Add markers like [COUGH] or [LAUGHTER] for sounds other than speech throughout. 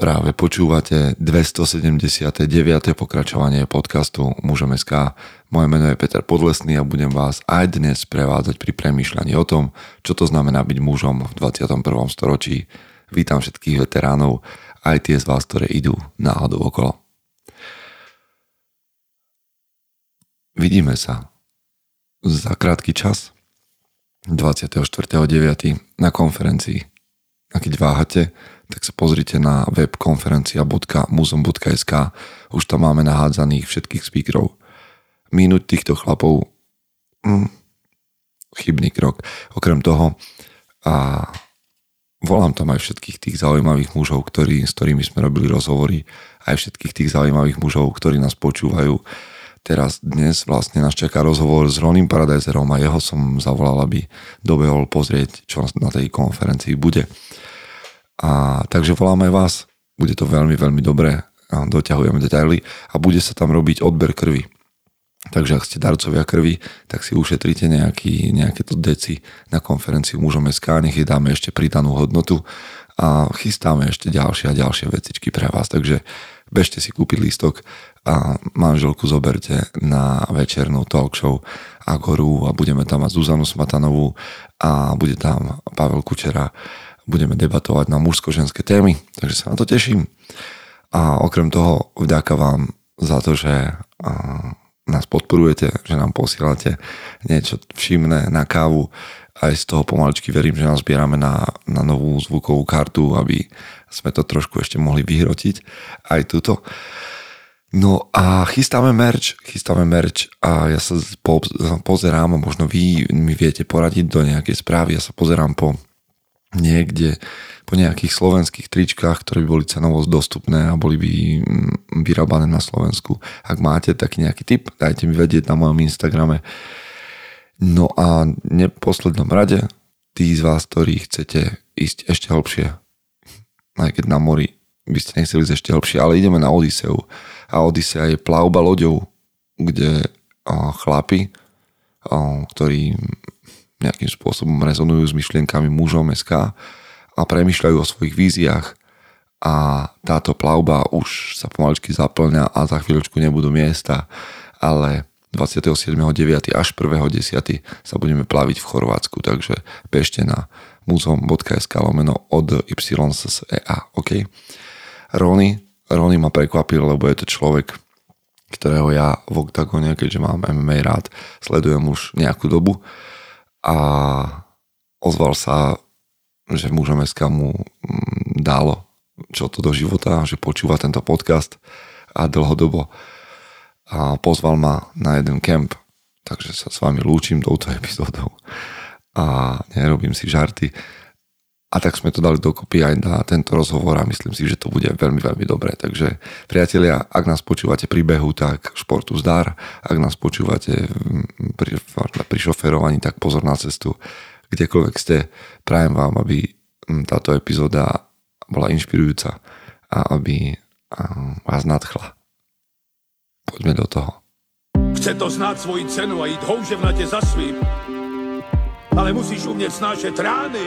Práve počúvate 279. pokračovanie podcastu Mužom SK. Moje meno je Peter Podlesný a budem vás aj dnes prevádzať pri premýšľaní o tom, čo to znamená byť mužom v 21. storočí. Vítam všetkých veteránov, aj tie z vás, ktoré idú náhodou okolo. Vidíme sa za krátky čas 24.9. na konferencii. A váhate, tak sa pozrite na web konferencia.muzom.sk už tam máme nahádzaných všetkých speakerov. Minúť týchto chlapov hm, chybný krok. Okrem toho a volám tam aj všetkých tých zaujímavých mužov, ktorí, s ktorými sme robili rozhovory, aj všetkých tých zaujímavých mužov, ktorí nás počúvajú. Teraz dnes vlastne nás čaká rozhovor s Ronim Paradiserom a jeho som zavolal, aby dobehol pozrieť, čo na tej konferencii bude. A takže voláme vás, bude to veľmi, veľmi dobré, a doťahujeme detaily a bude sa tam robiť odber krvi. Takže ak ste darcovia krvi, tak si ušetrite nejaký, nejaké to deci na konferenciu mužom SK, nech je dáme ešte pridanú hodnotu a chystáme ešte ďalšie a ďalšie vecičky pre vás. Takže bežte si kúpiť lístok a manželku zoberte na večernú talk show Agoru a budeme tam mať Zuzanu Smatanovú a bude tam Pavel Kučera budeme debatovať na mužsko-ženské témy, takže sa na to teším. A okrem toho vďaka vám za to, že nás podporujete, že nám posielate niečo všimné na kávu. Aj z toho pomaličky verím, že nás zbierame na, na novú zvukovú kartu, aby sme to trošku ešte mohli vyhrotiť. Aj túto. No a chystáme merch, chystáme merch a ja sa po, pozerám a možno vy mi viete poradiť do nejakej správy. Ja sa pozerám po niekde po nejakých slovenských tričkách, ktoré by boli cenovo dostupné a boli by mm, vyrábané na Slovensku. Ak máte taký nejaký tip, dajte mi vedieť na mojom Instagrame. No a neposlednom rade, tí z vás, ktorí chcete ísť ešte hlbšie, aj keď na mori by ste nechceli ísť ešte hlbšie, ale ideme na Odiseu. A Odisea je plavba loďou, kde chlapi, ktorí nejakým spôsobom rezonujú s myšlienkami mužom SK a premyšľajú o svojich víziách a táto plavba už sa pomaličky zaplňa a za chvíľočku nebudú miesta, ale 27.9. až 1.10. sa budeme plaviť v Chorvátsku, takže bežte na muzeum.sk lomeno od YSEA, ok? Rony, Rony ma prekvapil, lebo je to človek, ktorého ja v oktagone, keďže mám MMA rád, sledujem už nejakú dobu a ozval sa, že mužom SK mu mm, dalo čo to do života, že počúva tento podcast a dlhodobo a pozval ma na jeden kemp, takže sa s vami lúčim touto [LAUGHS] epizódou a nerobím si žarty. A tak sme to dali dokopy aj na tento rozhovor a myslím si, že to bude veľmi, veľmi dobré. Takže priatelia, ak nás počúvate pri behu, tak športu zdar. Ak nás počúvate pri, pri šoferovaní, tak pozor na cestu. Kdekoľvek ste, prajem vám, aby táto epizóda bola inšpirujúca a aby vás nadchla. Poďme do toho. Chce to znáť svoji cenu a ísť houževnate za svým. Ale musíš umieť snášať rány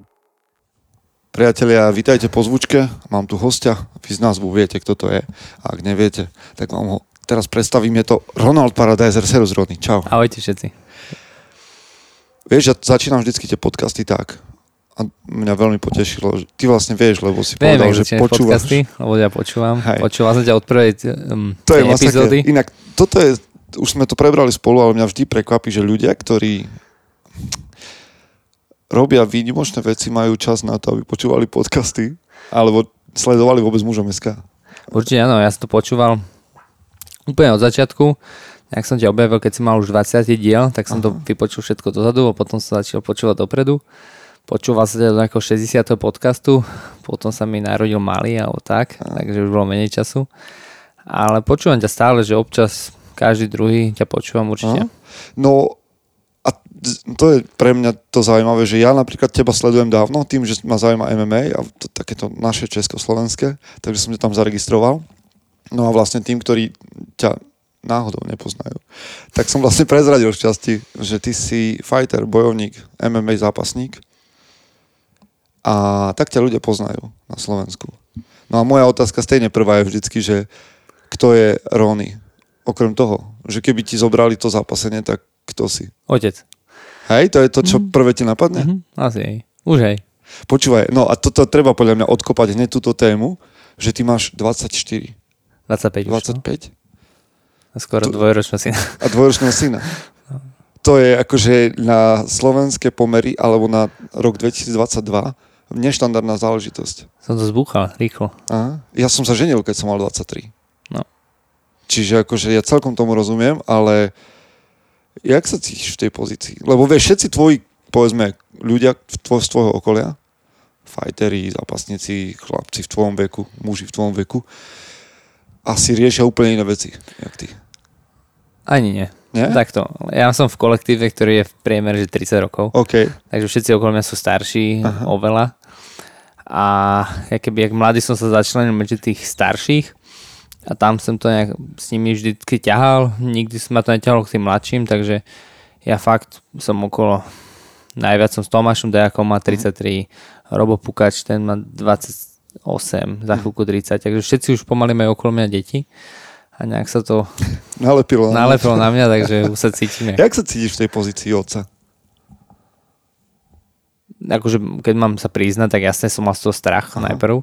Priatelia, vítajte po zvučke. Mám tu hostia. Vy z názvu viete, kto to je. A ak neviete, tak vám ho teraz predstavím. Je to Ronald Paradiser. Serus Rodný. Čau. Ahojte všetci. Vieš, ja začínam vždycky tie podcasty tak. A mňa veľmi potešilo, že ty vlastne vieš, lebo si Viem, povedal, že počúvaš. Podcasty, lebo ja počúvam. Hej. Počúvam som ťa od prvej um, To je tej epizódy. masaké. Inak, toto je, už sme to prebrali spolu, ale mňa vždy prekvapí, že ľudia, ktorí robia výnimočné veci, majú čas na to, aby počúvali podcasty, alebo sledovali vôbec mužom SK. Určite áno, ja som to počúval úplne od začiatku. Jak som ťa objavil, keď si mal už 20 diel, tak som Aha. to vypočul všetko dozadu a potom som začal počúvať dopredu. Počúval sa teda do nejakého 60. podcastu, potom sa mi narodil malý alebo tak, takže už bolo menej času. Ale počúvam ťa stále, že občas každý druhý ťa počúvam určite. No a z- to je pre mňa to zaujímavé, že ja napríklad teba sledujem dávno tým, že ma zaujíma MMA a to, takéto naše československé, takže som ťa tam zaregistroval. No a vlastne tým, ktorí ťa náhodou nepoznajú, tak som vlastne prezradil v časti, že ty si fighter, bojovník, MMA zápasník a tak ťa ľudia poznajú na Slovensku. No a moja otázka stejne prvá je vždycky, že kto je Rony? Okrem toho, že keby ti zobrali to zápasenie, tak kto si? Otec. Hej, to je to, čo prvé ti napadne? Mhm, asi hej. Už hej. Počúvaj, no a toto treba podľa mňa odkopať hneď túto tému, že ty máš 24, 25 už. no. 25 Skoro To- dvojročná syna. a dvojročného syna. To je akože na slovenské pomery alebo na rok 2022 neštandardná záležitosť. Som to zbúchal rýchlo. Aha. Ja som sa ženil, keď som mal 23. No. Čiže akože ja celkom tomu rozumiem, ale jak sa cítiš v tej pozícii? Lebo vieš, všetci tvoji, povedzme, ľudia v tvoj, z tvojho okolia, fajteri, zápasníci, chlapci v tvojom veku, muži v tvojom veku, asi riešia úplne iné veci, jak ty. Ani nie. Nie? Takto. Ja som v kolektíve, ktorý je v priemere že 30 rokov. OK. Takže všetci okolo mňa sú starší Aha. oveľa. A ja keby, jak mladý som sa začlenil medzi tých starších a tam som to nejak s nimi vždy ťahal, nikdy som ma to neťahalo k tým mladším, takže ja fakt som okolo, najviac som s Tomášom Dejakom, má 33, Robo Pukač, ten má 28, za chvíľku 30, takže všetci už pomaly majú okolo mňa deti a nejak sa to [LAUGHS] Nalepilo. nalepilo na mňa, takže už sa cítim. jak- [LAUGHS] Jak sa cítiš v tej pozícii otca? akože keď mám sa priznať, tak jasne som mal z toho strach Aha. najprv,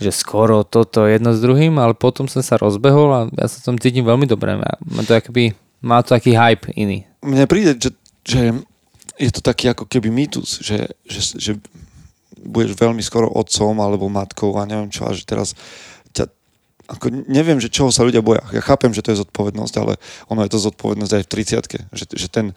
že skoro toto jedno s druhým, ale potom som sa rozbehol a ja sa tam cítim veľmi dobre. Má to akoby, má to taký hype iný. Mne príde, že, že je to taký ako keby mýtus, že, že, že budeš veľmi skoro otcom alebo matkou a neviem čo, a že teraz ťa, ako neviem, že čoho sa ľudia boja. Ja chápem, že to je zodpovednosť, ale ono je to zodpovednosť aj v 30 že, že ten,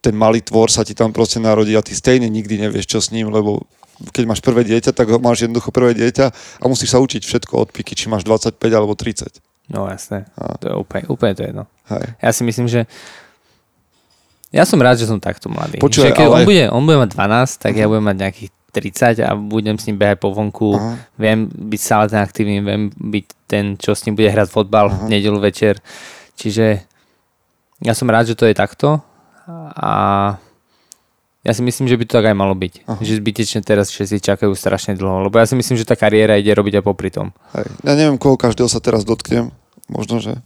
ten malý tvor sa ti tam proste narodí a ty stejne nikdy nevieš, čo s ním, lebo keď máš prvé dieťa, tak máš jednoducho prvé dieťa a musíš sa učiť všetko od piky, či máš 25 alebo 30. No jasné, A. to je úplne, úplne to jedno. Hej. Ja si myslím, že ja som rád, že som takto mladý. Počúvaj, že keď ale- on, bude, on bude mať 12, tak ja budem mať nejakých 30 a budem s ním behať po vonku, Aha. viem byť stále ten aktívny, viem byť ten, čo s ním bude hrať fotbal v nedelu večer. Čiže ja som rád, že to je takto a ja si myslím, že by to tak aj malo byť. Aha. Že zbytečne teraz všetci čakajú strašne dlho, lebo ja si myslím, že tá kariéra ide robiť aj popri tom. Hej. Ja neviem, koho každého sa teraz dotknem, možno, že...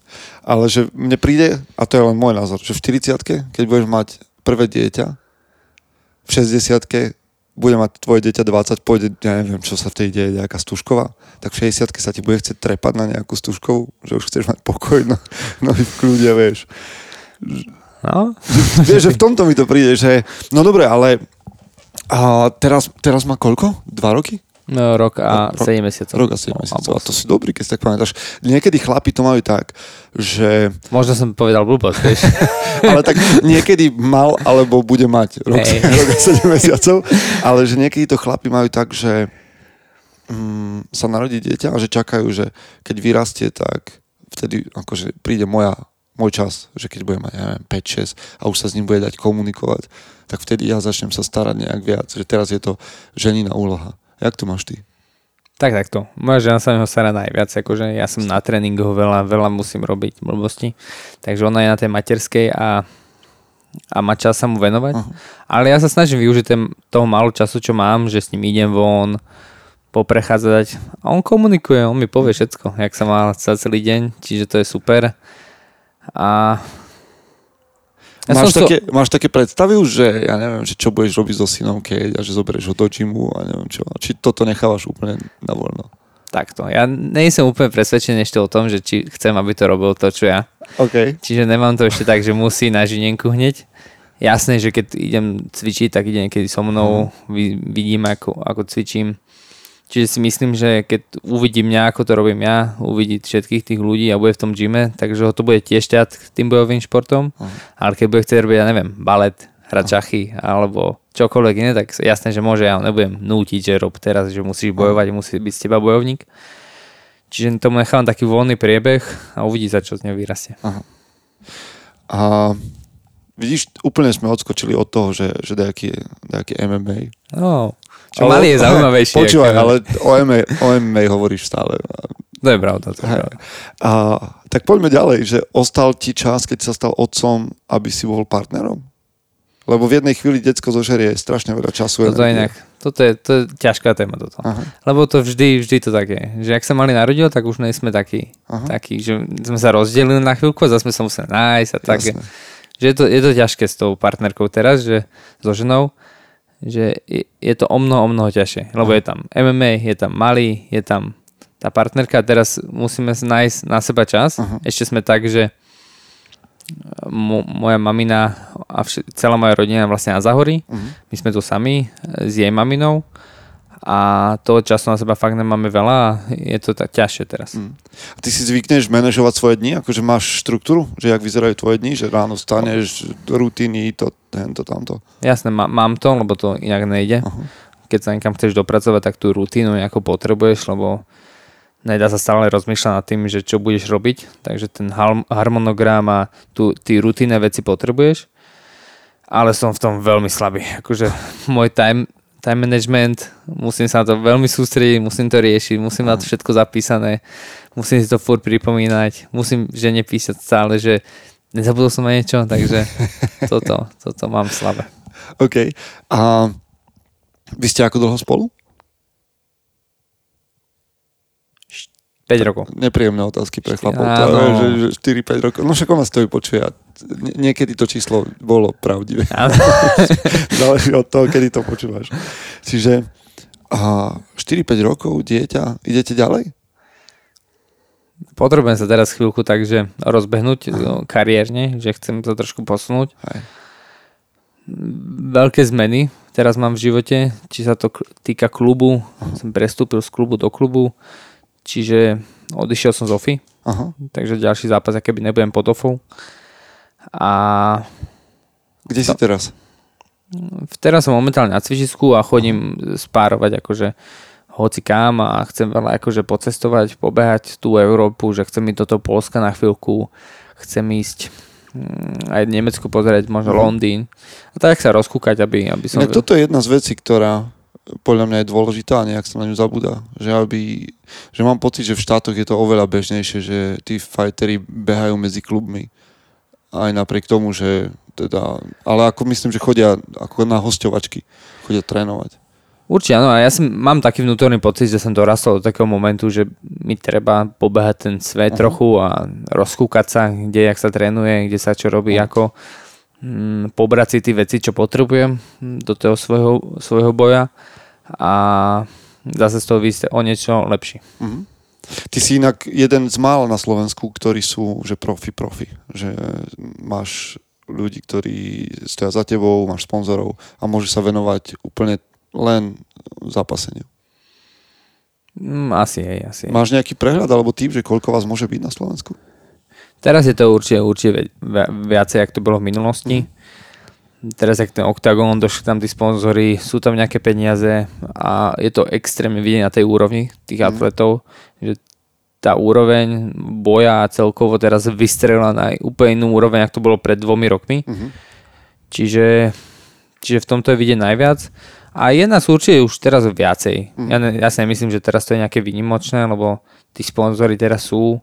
Ale že mne príde, a to je len môj názor, že v 40 keď budeš mať prvé dieťa, v 60 bude mať tvoje dieťa 20, pôjde, ja neviem, čo sa v tej deje, nejaká stužková, tak v 60 sa ti bude chcieť trepať na nejakú stužkovú, že už chceš mať pokoj, no, [LAUGHS] no v kľude, vieš. No, [LAUGHS] Vieš, že v tomto mi to príde, že no dobre, ale a teraz, teraz má koľko? Dva roky? no rok a Rok- 7 mesiacov. Rok a 7 No, mesiacov. A to si dobrý, keď si tak pamätáš. Niekedy chlapi to majú tak, že... Možno som povedal blbosť, vieš. [LAUGHS] Ale tak niekedy mal, alebo bude mať rok, Hej. rok a 7 mesiacov. Ale že niekedy to chlapi majú tak, že mm, sa narodí dieťa a že čakajú, že keď vyrastie, tak vtedy akože príde moja, môj čas, že keď bude mať, ja neviem, 5-6 a už sa s ním bude dať komunikovať, tak vtedy ja začnem sa starať nejak viac. Že teraz je to ženina úloha. Jak to máš ty? Tak takto. Moja žena sa mi ho stará najviac, akože ja som na tréningoch veľa, veľa musím robiť blbosti. Takže ona je na tej materskej a, a má čas sa mu venovať. Aha. Ale ja sa snažím využiť ten, toho málo času, čo mám, že s ním idem von, poprechádzať. A on komunikuje, on mi povie všetko, jak sa má celý deň, čiže to je super. A ja máš, také, máš také predstavy už, že ja neviem, že čo budeš robiť so synom, keď a že zoberieš ho do gymu a neviem čo. Či toto nechávaš úplne na voľno? takto. Ja nie som úplne presvedčený ešte o tom, že či chcem, aby to robil to, čo ja. OK. Čiže nemám to ešte tak, že musí na žinenku hneď. Jasné, že keď idem cvičiť, tak ide niekedy so mnou, vy, vidím, ako, ako cvičím. Čiže si myslím, že keď uvidí mňa, ako to robím ja, uvidí všetkých tých ľudí a bude v tom gyme, takže ho to bude tiež ťať tým bojovým športom. Ale keď bude chcieť robiť, ja neviem, balet, hrať šachy alebo čokoľvek iné, tak jasné, že môže, ja nebudem nútiť, že rob teraz, že musíš bojovať, musí byť z teba bojovník. Čiže tomu nechávam taký voľný priebeh a uvidí sa, čo z neho vyrastie. A vidíš, úplne sme odskočili od toho, že, že nejaký, nejaký MMA. No, čo malý je zaujímavejší. [LAUGHS] Počúvaj, ale o MMA hovoríš stále. To je pravda, to je pravda. A, tak poďme ďalej, že ostal ti čas, keď sa stal otcom, aby si bol partnerom? Lebo v jednej chvíli detsko zožerie strašne veľa času. Toto je energie. inak, toto je, to je ťažká téma toto. Aha. Lebo to vždy, vždy to tak je. Že ak sa mali narodil, tak už nejsme takí, Aha. takí, že sme sa rozdelili na chvíľku a zase sme sa museli nájsť a tak. Jasné. Že je to, je to ťažké s tou partnerkou teraz, že so ženou, že je, to o mnoho, o mnoho ťažšie. Lebo je tam MMA, je tam malý, je tam tá partnerka teraz musíme nájsť na seba čas. Aha. Ešte sme tak, že mo, moja mamina a vš- celá moja rodina vlastne na Zahori. Mhm. My sme tu sami e, s jej maminou a toho času na seba fakt nemáme veľa a je to tak ťažšie teraz. Mm. A ty si zvykneš manažovať svoje dni? Akože máš štruktúru? Že jak vyzerajú tvoje dni? Že ráno staneš, rutiny, to, tento, tamto. Jasné, má, mám to, lebo to inak nejde. Aha. Keď sa niekam chceš dopracovať, tak tú rutínu nejako potrebuješ, lebo nedá sa stále rozmýšľať nad tým, že čo budeš robiť. Takže ten harmonogram a tu, ty rutinné veci potrebuješ. Ale som v tom veľmi slabý. Akože môj time, time management, musím sa na to veľmi sústrediť, musím to riešiť, musím mať všetko zapísané, musím si to furt pripomínať, musím žene písať stále, že nezabudol som na niečo, takže [LAUGHS] toto, toto mám slabé. OK. A vy ste ako dlho spolu? 5 rokov. Nepríjemné otázky pre chlapov. Áno. To že, že 4-5 rokov. No však ona stojí počuje. nie- Niekedy to číslo bolo pravdivé. [LAUGHS] Záleží od toho, kedy to počúvaš. Čiže a 4-5 rokov, dieťa, idete ďalej? Potrebujem sa teraz chvíľku takže rozbehnúť no, kariérne, že chcem sa trošku posunúť. Hej. Veľké zmeny teraz mám v živote, či sa to týka klubu, som prestúpil z klubu do klubu, čiže odišiel som z OFI, Aha. takže ďalší zápas, aké by nebudem pod OFou. A Kde si teraz? teraz som momentálne na cvičisku a chodím spárovať akože hoci kam a chcem veľa akože pocestovať, pobehať tú Európu, že chcem ísť do toho Polska na chvíľku, chcem ísť mm, aj Nemecku pozrieť, možno Londýn a tak sa rozkúkať, aby, aby som... Inak toto je jedna z vecí, ktorá podľa mňa je dôležitá a nejak sa na ňu zabúda. Že, aby, že mám pocit, že v štátoch je to oveľa bežnejšie, že tí fighteri behajú medzi klubmi. Aj napriek tomu, že teda, ale ako myslím, že chodia ako na hostovačky, chodia trénovať. Určite áno, a ja som, mám taký vnútorný pocit, že som dorastol do takého momentu, že mi treba pobehať ten svet trochu a rozkúkať sa, kde, jak sa trénuje, kde sa čo robí, ako mm, pobrať si tie veci, čo potrebujem mm, do toho svojho, svojho boja a zase z toho výjsť o niečo lepší. Mhm. Ty si inak jeden z mála na Slovensku, ktorí sú, že profi, profi. Že máš ľudí, ktorí stoja za tebou, máš sponzorov a môžeš sa venovať úplne len zápaseniu. Mm, asi hej, asi. Máš nejaký prehľad alebo typ, že koľko vás môže byť na Slovensku? Teraz je to určite, určite vi- vi- viacej, ako to bolo v minulosti. Teraz, jak ten OKTAGON, došli tam tí sponzory, sú tam nejaké peniaze a je to extrémne vidieť na tej úrovni tých atletov, že tá úroveň boja celkovo teraz vystrelila na úplne inú úroveň, ako to bolo pred dvomi rokmi. Mhm. Čiže, čiže v tomto je vidieť najviac. A je nás určite už teraz viacej. Ja, ne, ja si nemyslím, že teraz to je nejaké výnimočné, lebo tí sponzory teraz sú.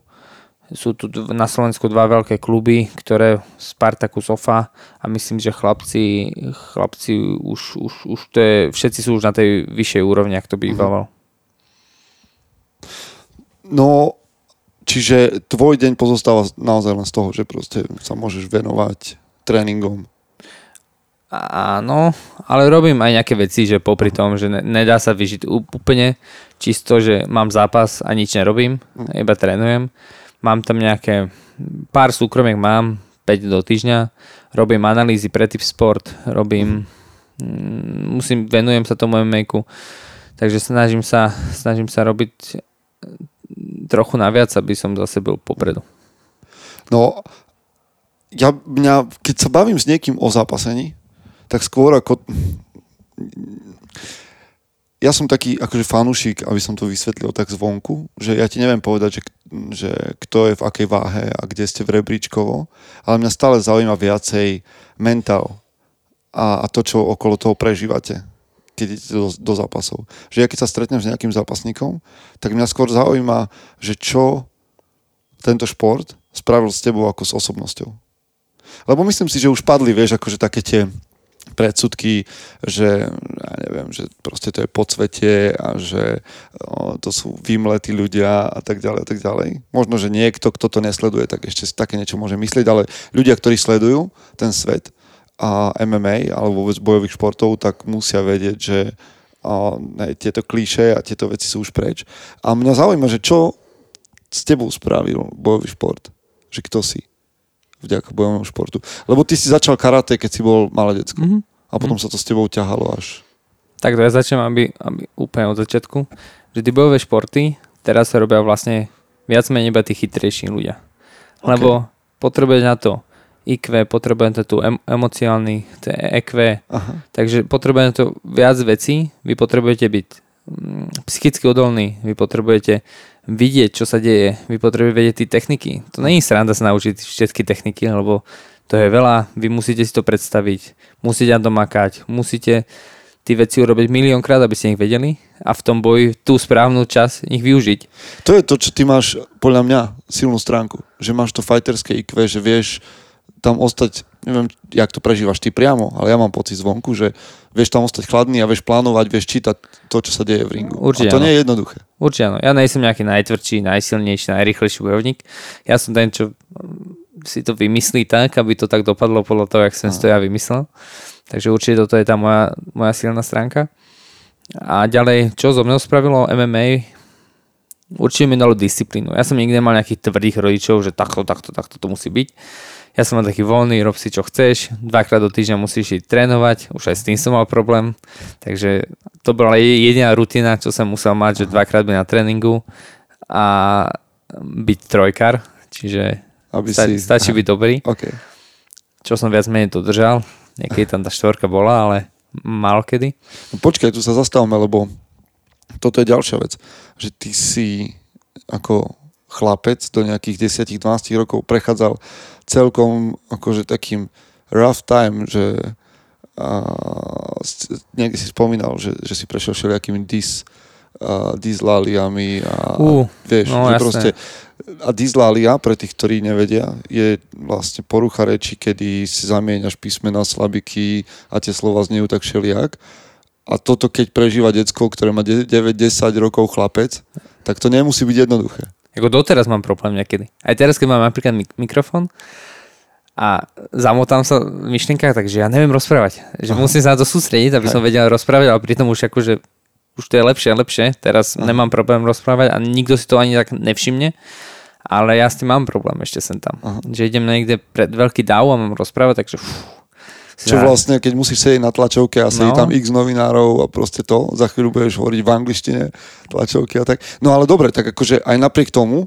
Sú tu na Slovensku dva veľké kluby, ktoré Spartaku Sofa a myslím, že chlapci, chlapci už, už, už to je, všetci sú už na tej vyššej úrovni, ako to bývalo. No, čiže tvoj deň pozostáva naozaj len z toho, že proste sa môžeš venovať tréningom. Áno, ale robím aj nejaké veci, že popri tom, že ne, nedá sa vyžiť úplne čisto, že mám zápas a nič nerobím, iba trénujem. Mám tam nejaké, pár súkromiek mám, 5 do týždňa, robím analýzy pre typ sport, robím, mm, musím, venujem sa tomu mma takže snažím sa, snažím sa robiť trochu naviac, aby som zase bol popredu. No, ja, mňa, keď sa bavím s niekým o zápasení, tak skôr ako ja som taký akože fanúšik, aby som to vysvetlil tak zvonku, že ja ti neviem povedať, že, že kto je v akej váhe a kde ste v rebríčkovo, ale mňa stále zaujíma viacej mentál a, a to, čo okolo toho prežívate keď idete do, do zápasov. Že ja keď sa stretnem s nejakým zápasníkom, tak mňa skôr zaujíma, že čo tento šport spravil s tebou ako s osobnosťou. Lebo myslím si, že už padli, vieš, akože také tie predsudky, že ja neviem, že proste to je podsvetie a že o, to sú vymletí ľudia a tak ďalej a tak ďalej. Možno, že niekto, kto to nesleduje, tak ešte si také niečo môže myslieť, ale ľudia, ktorí sledujú ten svet a MMA alebo vôbec bojových športov, tak musia vedieť, že a, ne, tieto klíše a tieto veci sú už preč. A mňa zaujíma, že čo s tebou spravil bojový šport? Že kto si? vďaka bojovému športu. Lebo ty si začal karate, keď si bol malé decko. Mm-hmm. A potom mm-hmm. sa to s tebou ťahalo až. Tak to ja začnem, aby, aby úplne od začiatku, že tie bojové športy teraz sa robia vlastne viac menej iba tí chytrejší ľudia. Okay. Lebo potrebuješ na to IQ, potrebujeme to tu em, emocionálny, to EQ, Aha. takže potrebujeme to viac vecí, vy potrebujete byť mm, psychicky odolní, vy potrebujete vidieť, čo sa deje. Vy potrebujete vedieť tie techniky. To není sranda sa naučiť všetky techniky, lebo to je veľa, vy musíte si to predstaviť, musíte na to makať, musíte tie veci urobiť miliónkrát, aby ste ich vedeli a v tom boji tú správnu čas ich využiť. To je to, čo ty máš podľa mňa silnú stránku, že máš to fighterské IQ, že vieš tam ostať, neviem, jak to prežívaš ty priamo, ale ja mám pocit zvonku, že vieš tam ostať chladný a vieš plánovať, vieš čítať to, čo sa deje v ringu. Určite a to áno. nie je jednoduché. Určite áno. Ja nejsem nejaký najtvrdší, najsilnejší, najrychlejší bojovník. Ja som ten, čo si to vymyslí tak, aby to tak dopadlo podľa toho, jak som si to ja vymyslel. Takže určite toto je tá moja, moja silná stránka. A ďalej, čo zo mnou spravilo MMA, určite mi dalo disciplínu. Ja som nikdy nemal nejakých tvrdých rodičov, že takto, takto, takto to musí byť ja som mal taký voľný, rob si čo chceš, dvakrát do týždňa musíš ísť trénovať, už aj s tým som mal problém, takže to bola jediná rutina, čo som musel mať, že dvakrát byť na tréningu a byť trojkar, čiže Aby sta- si... stačí byť dobrý. Okay. Čo som viac menej dodržal, niekedy tam tá štvorka bola, ale málo kedy. No počkaj, tu sa zastavme, lebo toto je ďalšia vec, že ty si ako chlapec do nejakých 10-12 rokov prechádzal celkom akože takým rough time, že a, niekde si spomínal, že, že si prešiel všelijakými dis, a, dislaliami a, uh, vieš, no, že proste a dyslalia, pre tých, ktorí nevedia, je vlastne porucha reči, kedy si zamieňaš písmena, slabiky a tie slova znejú tak všelijak. A toto, keď prežíva decko, ktoré má 9-10 rokov chlapec, tak to nemusí byť jednoduché. Ako doteraz mám problém niekedy. Aj teraz, keď mám napríklad mik- mikrofón a zamotám sa v myšlienkach, takže ja neviem rozprávať. Že Aha. musím sa na to sústrediť, aby som vedel rozprávať, ale pritom už akože už to je lepšie a lepšie. Teraz Aha. nemám problém rozprávať a nikto si to ani tak nevšimne. Ale ja s tým mám problém ešte sem tam. Aha. Že idem niekde pred veľký dáv a mám rozprávať, takže fú, čo vlastne, keď musíš sedieť na tlačovke a sedí no. tam x novinárov a proste to, za chvíľu budeš hovoriť v angličtine, tlačovky a tak. No ale dobre, tak akože aj napriek tomu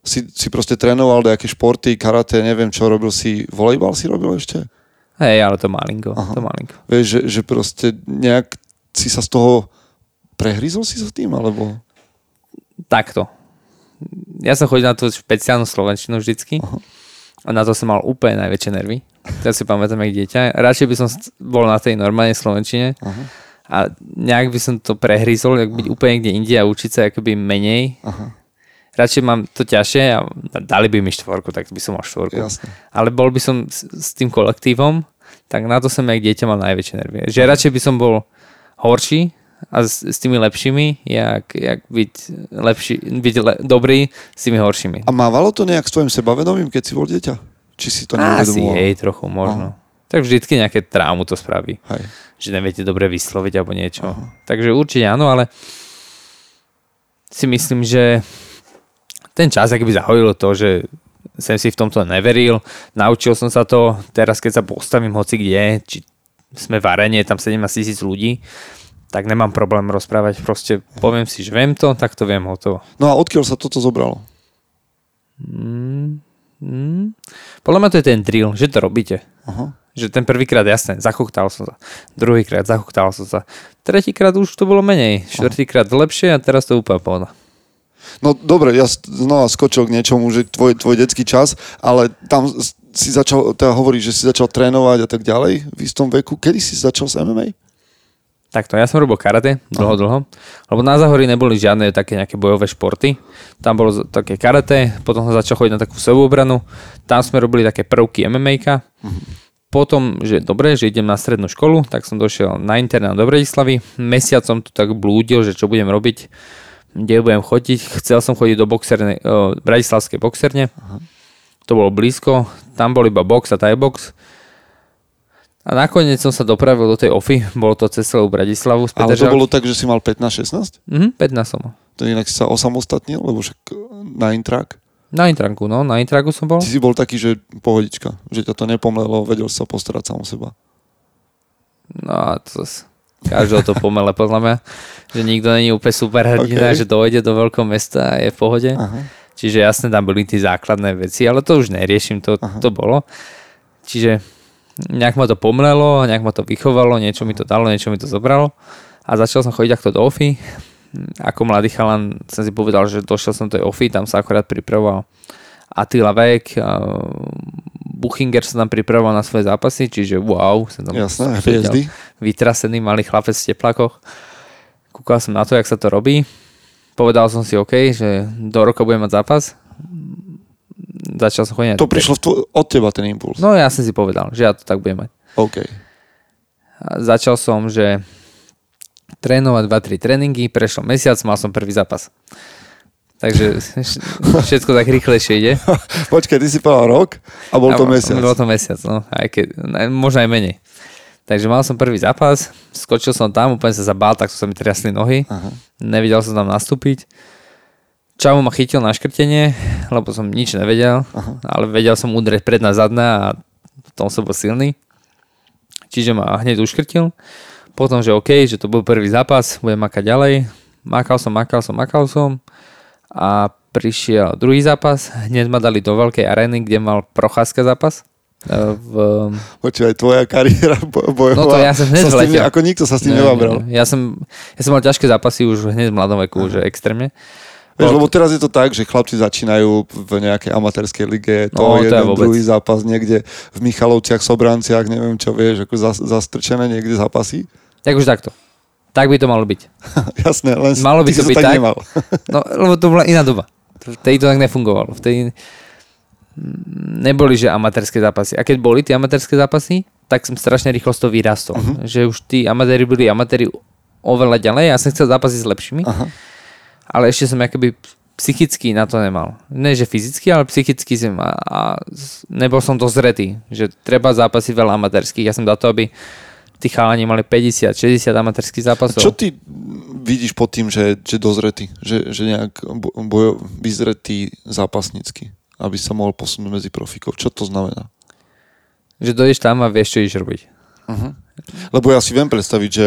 si, si proste trénoval nejaké športy, karate, neviem čo, robil si, volejbal si robil ešte? Hej, ale to malinko, Aha. to malinko. Vieš, že, že proste nejak si sa z toho prehryzol si sa tým, alebo? Takto. Ja som chodil na tú špeciálnu slovenčinu vždycky. Aha. A na to som mal úplne najväčšie nervy. Ja si pamätám, jak dieťa. Radšej by som bol na tej normálnej slovenčine. Aha. A nejak by som to prehryzol, ak byť Aha. úplne kde inde a učiť sa akoby menej. Aha. Radšej mám to ťažšie a dali by mi štvorku, tak by som mal štvorku. Jasne. Ale bol by som s, s tým kolektívom, tak na to som jak dieťa mal najväčšie nervy. Že radšej by som bol horší, a s, s tými lepšími, jak, jak byť, lepší, byť le, dobrý s tými horšími. A mávalo to nejak s tvojim sebavedomím, keď si bol dieťa? Či si to neuvedomoval? Asi jej trochu, možno. Aha. Tak vždycky nejaké traumu to spraví. Hej. Že neviete dobre vysloviť alebo niečo. Aha. Takže určite áno, ale si myslím, že ten čas by zahojilo to, že som si v tomto neveril, naučil som sa to, teraz keď sa postavím hoci kde, či sme v arene, tam 17 tisíc ľudí, tak nemám problém rozprávať. Proste poviem si, že viem to, tak to viem hotovo. No a odkiaľ sa toto zobralo? Mm, mm. Podľa mňa to je ten drill, že to robíte. Aha. Že ten prvýkrát jasné, zachuchtal som sa. Druhýkrát zachuchtal som sa. Tretíkrát už to bolo menej. Štvrtýkrát lepšie a teraz to úplne pohoda. No dobre, ja znova skočil k niečomu, že tvoj, tvoj detský čas, ale tam si začal, teda hovoríš, že si začal trénovať a tak ďalej v istom veku. Kedy si začal s MMA? Takto, ja som robil karate dlho, dlho, lebo na Zahori neboli žiadne také nejaké bojové športy. Tam bolo také karate, potom som začal chodiť na takú sebeobranu, tam sme robili také prvky MMA. Potom, že dobre, že idem na strednú školu, tak som došiel na internát do Bratislavy. Mesiac som tu tak blúdil, že čo budem robiť, kde budem chodiť. Chcel som chodiť do boxerne, o, Bratislavskej boxerne. To bolo blízko, tam bol iba box a thai box. A nakoniec som sa dopravil do tej OFI, [LAUGHS] bolo to cez celú Bratislavu. Ale to bolo tak, že si mal 15-16? Mhm, 15 som. To inak si sa osamostatnil, lebo však na intrak. Na Intranku, no, na Intraku som bol. Ty si bol taký, že pohodička, že ťa to nepomlelo, vedel sa postarať sám o seba. No a to každého to pomele podľa mňa, že nikto není úplne super hrdina, Ok. že dojde do veľkého mesta a je v pohode. Aha. Čiže jasne tam boli tie základné veci, ale to už neriešim, to, to bolo. Čiže nejak ma to pomlelo, nejak ma to vychovalo, niečo mi to dalo, niečo mi to zobralo. A začal som chodiť takto do OFI. Ako mladý chalan som si povedal, že došiel som do OFI, tam sa akorát pripravoval Attila Vek, a Buchinger sa tam pripravoval na svoje zápasy, čiže wow, som tam Jasné, hviezdy. vytrasený malý chlapec v teplakoch. Kúkal som na to, jak sa to robí. Povedal som si, OK, že do roka budem mať zápas. Začal som chodiť. To prišlo tvo- od teba ten impuls. No ja som si povedal, že ja to tak budem mať. OK. A začal som, že trénovať 2-3 tréningy, prešiel mesiac, mal som prvý zápas. Takže [LAUGHS] všetko tak rýchlejšie ide. [LAUGHS] Počkaj, ty si povedal rok a bol to mesiac. Bol to mesiac, no. Aj keď, možno aj menej. Takže mal som prvý zápas, skočil som tam, úplne sa zabál, tak sa mi triasli nohy. Aha. Nevedel som tam nastúpiť. Čavo ma chytil na škrtenie, lebo som nič nevedel, Aha. ale vedel som udrieť predná zadná a v tom som bol silný. Čiže ma hneď uškrtil. Potom, že OK, že to bol prvý zápas, budem makať ďalej. Makal som, makal som, makal som a prišiel druhý zápas. Hneď ma dali do veľkej arény, kde mal Procházka zápas. E, V, Počúvaj, tvoja kariéra bo- bojová. No to ja som hneď sa tým. Ako nikto sa s tým Ne, nevabral. ne, ne. Ja, som, ja som mal ťažké zápasy už hneď v mladom veku, že extrémne. Vieš, lebo teraz je to tak, že chlapci začínajú v nejakej amatérskej lige, to No, to je jeden, vôbec. druhý zápas niekde v Michalovciach, Sobranciach, neviem čo, vieš, ako zas, zastrčené niekde zápasy. Tak už takto. Tak by to malo byť. [LAUGHS] Jasné, len Malo by to byť tak tak. nemal. No, [LAUGHS] lebo to bola iná doba. Vtedy to tak nefungovalo. Vtedy neboli, že amatérske zápasy. A keď boli tie amatérske zápasy, tak som strašne rýchlo z toho vyrastol. Mhm. Uh-huh. Že už tí amatéri byli amatéri oveľa ďalej. Ja som chcel zápasy s lepšími, Aha. Ale ešte som akoby psychicky na to nemal. Ne, že fyzicky, ale psychicky som a, a nebol som dozretý, že treba zápasy veľa amatérských. Ja som za to, aby tí chalani mali 50, 60 amatérských zápasov. Čo ty vidíš pod tým, že, že dozretý, že, že nejak bo- bojo, vyzretý zápasnícky, aby sa mohol posunúť medzi profikov? Čo to znamená? Že dojdeš tam a vieš, čo ideš robiť. Lebo ja si viem predstaviť, že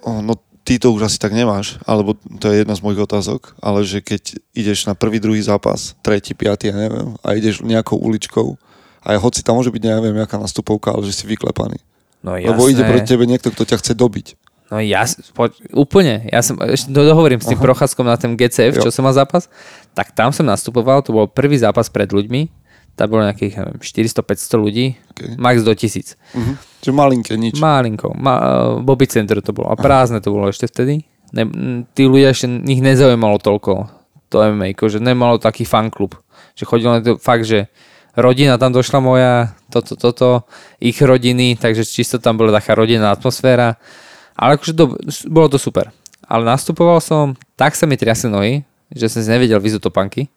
o, no ty to už asi tak nemáš, alebo to je jedna z mojich otázok, ale že keď ideš na prvý, druhý zápas, tretí, piatý, ja neviem, a ideš nejakou uličkou, a hoci tam môže byť neviem, nejaká nastupovka, ale že si vyklepaný. No Lebo ide proti tebe niekto, kto ťa chce dobiť. No ja, poď, úplne, ja som, ešte dohovorím s tým prochádzkom na ten GCF, Jo. čo som mal zápas, tak tam som nastupoval, to bol prvý zápas pred ľuďmi, tam bolo nejakých, neviem, 400-500 ľudí, Okay. max do 1000. Uh-huh. Že malinké, nič. Malinko, ma, uh, Bobby Center to bolo, a prázdne to bolo ešte vtedy. Ne, tí ľudia ešte, ich nezaujímalo toľko, to MMA, že nemalo taký fanklub, že chodilo to fakt, že rodina tam došla moja, toto, toto, ich rodiny, takže čisto tam bola taká rodinná atmosféra. Ale akože to, bolo to super. Ale nastupoval som, tak sa mi triasli nohy, že som si nevedel vyzúť topánky.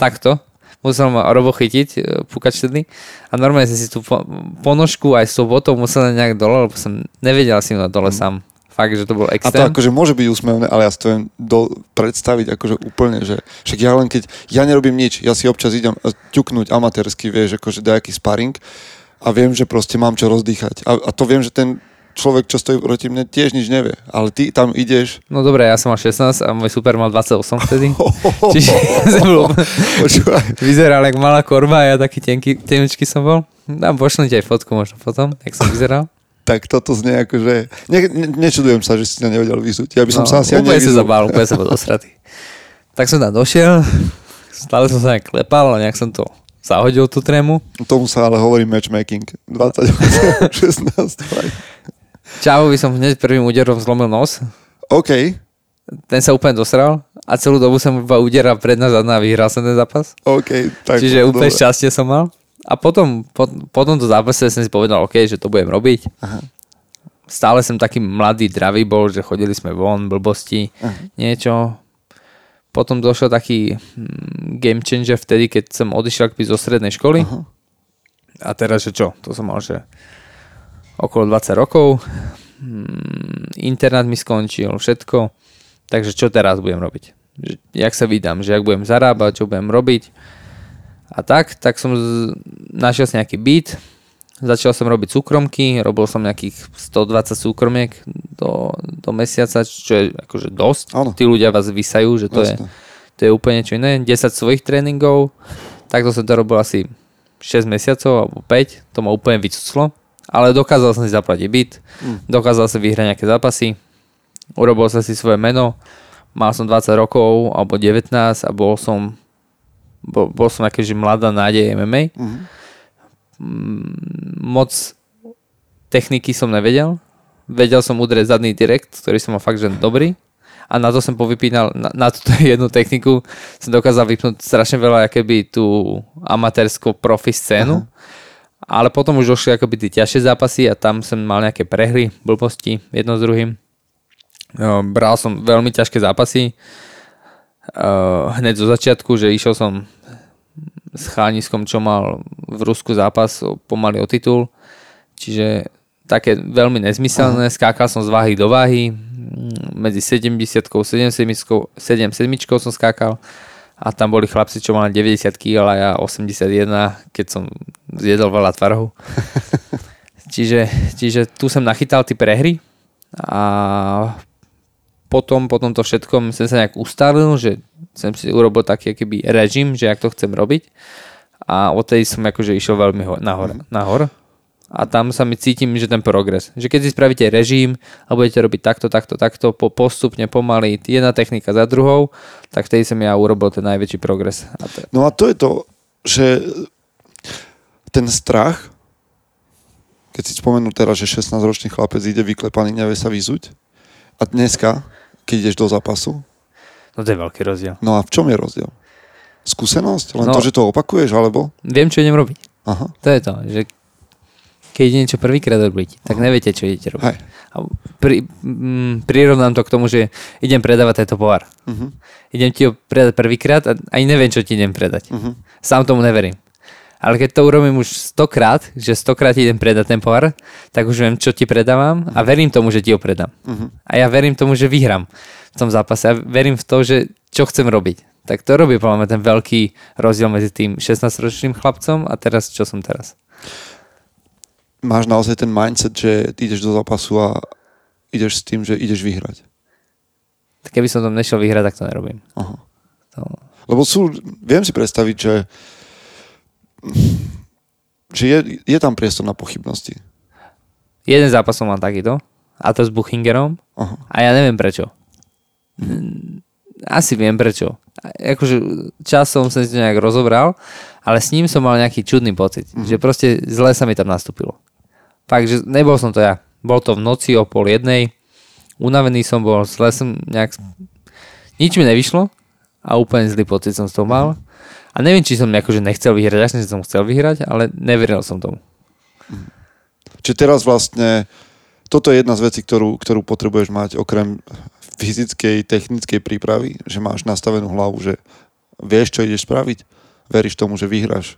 Takto. Musel ma Robo chytiť, e, púkať vtedy. A normálne som si tú po- ponožku aj s tou botou musel nejak dole, lebo som nevedel si dať dole sám. Fakt, že to bol A to extrém. akože môže byť úsmevné, ale ja si to viem do, predstaviť akože úplne, že však ja len keď, ja nerobím nič, ja si občas idem eh, ťuknúť amatérsky, vieš, akože nejaký sparring a viem, že proste mám čo rozdýchať. A, a to viem, že ten človek, čo stojí proti mne, tiež nič nevie. Ale ty tam ideš... No dobre, ja som mal 16 a môj super mal 28 vtedy. [LAUGHS] Čiže vyzeral jak malá korba a ja taký tenký, tenučký som bol. Dám pošlem ti aj fotku možno potom, jak som vyzeral. tak toto znie ako, že... Ne, ne, nečudujem sa, že si to nevedel vysúť. Ja by som no, sa asi úplne ani sa úplne sa bol dosratý. tak som tam došiel, stále som sa nejak klepal, ale nejak som to zahodil tú trému. Tomu sa ale hovorí matchmaking. 28, 16, [LAUGHS] Čavovi som hneď prvým úderom zlomil nos. OK. Ten sa úplne dosral a celú dobu som iba udera predná zadná a vyhral som ten zápas. OK. Tak Čiže úplne dobre. šťastie som mal. A potom, po, po tomto zápase som si povedal, OK, že to budem robiť. Aha. Stále som taký mladý, dravý bol, že chodili sme von, blbosti, Aha. niečo. Potom došiel taký hm, game changer vtedy, keď som odišiel akby zo strednej školy. Aha. A teraz, že čo? To som mal, že okolo 20 rokov. Hm, internát mi skončil, všetko. Takže čo teraz budem robiť? Jak sa vydám? Že jak budem zarábať, čo budem robiť? A tak, tak som z, našiel si nejaký byt, začal som robiť súkromky, robil som nejakých 120 súkromiek do, do mesiaca, čo je akože dosť. Áno. Tí ľudia vás vysajú, že to je, to je úplne čo iné. 10 svojich tréningov, takto som to robil asi 6 mesiacov alebo 5, to ma úplne vycuclo. Ale dokázal som si zaplatiť byt, Mm. dokázal som vyhrať nejaké zápasy, urobil som si svoje meno, mal som 20 rokov alebo 19 a bol som bol, bol som akéže mladá nádej MMA. Mhm. Mm, Moc techniky som nevedel. Vedel som udrieť zadný direkt, ktorý som mal fakt, že dobrý. A na to som povypínal, na, na túto [LAUGHS] jednu techniku som dokázal vypnúť strašne veľa akéby tú amatérskú profi scénu. Ale potom už došli akoby tie ťažšie zápasy a tam som mal nejaké prehry, blbosti, jedno s druhým. No, Bral som veľmi ťažké zápasy. Uh, hneď zo začiatku, že išiel som s chániskom, čo mal v Rusku zápas pomaly o titul. Čiže také veľmi nezmyselné. Skákal som z váhy do váhy. Medzi 70 77 77 som skákal a tam boli chlapci, čo mali 90 kg a ja 81, keď som zjedol veľa tvarhov. [LAUGHS] čiže, čiže tu som nachytal tie prehry a potom, potom to všetko som sa nejak ustalil, že som si urobil taký keby režim, že jak to chcem robiť. A odtedy som akože išiel veľmi ho- nahor, nahor a tam sa mi cítim, že ten progres. Že keď si spravíte režim a budete robiť takto, takto, takto, po postupne, pomaly, jedna technika za druhou, tak vtedy som ja urobil ten najväčší progres. A to, No a to je to, že ten strach, keď si spomenul teraz, že 16-ročný chlapec ide vyklepaný, nevie sa vyzuť a dneska, keď ideš do zápasu, no to je veľký rozdiel. no a v čom je rozdiel? Skúsenosť? Len No. to, že to opakuješ, alebo? Viem, čo idem robiť. Aha, To je to, že keď idete niečo prvýkrát robiť, tak neviete, čo idete robiť. hej. A pri, mm, prirovnám to k tomu, že idem predávať tento povar. Uh-huh. Idem ti ho predať prvýkrát a ani neviem, čo ti idem predať. Uh-huh. Sám tomu neverím. Ale keď to urobím už stokrát, že stokrát idem predať ten povar, tak už viem, čo ti predávam a verím tomu, že ti ho predám. Uh-huh. A ja verím tomu, že vyhrám v tom zápase. A verím v to, že čo chcem robiť. Tak to robí podľa mňa ten veľký rozdiel medzi tým 16-ročným chlapcom a teraz, čo som teraz. Máš naozaj ten mindset, že ideš do zápasu a ideš s tým, že ideš vyhrať. Keby som tam nešiel vyhrať, tak to nerobím. Aha. To, Lebo sú, viem si predstaviť, že, že je, je tam priestor na pochybnosti. jeden zápas som mal takýto, a to s Buchingerom, Aha. a ja neviem prečo. Mm, Asi viem prečo. Akože časom som si to nejak rozobral, ale s ním som mal nejaký čudný pocit, mm-hmm. že proste zle sa mi tam nastúpilo. Fakt, že nebol som to ja. Bol to v noci o pol jednej, unavený som bol, zle som nejak... Nič mi nevyšlo a úplne zlý pocit som z toho mal. A neviem, či som akože nechcel vyhrať, jasne, som chcel vyhrať, ale neveril som tomu. Čiže teraz vlastne toto je jedna z vecí, ktorú, ktorú potrebuješ mať okrem fyzickej, technickej prípravy, že máš nastavenú hlavu, že vieš, čo ideš spraviť, veríš tomu, že vyhráš.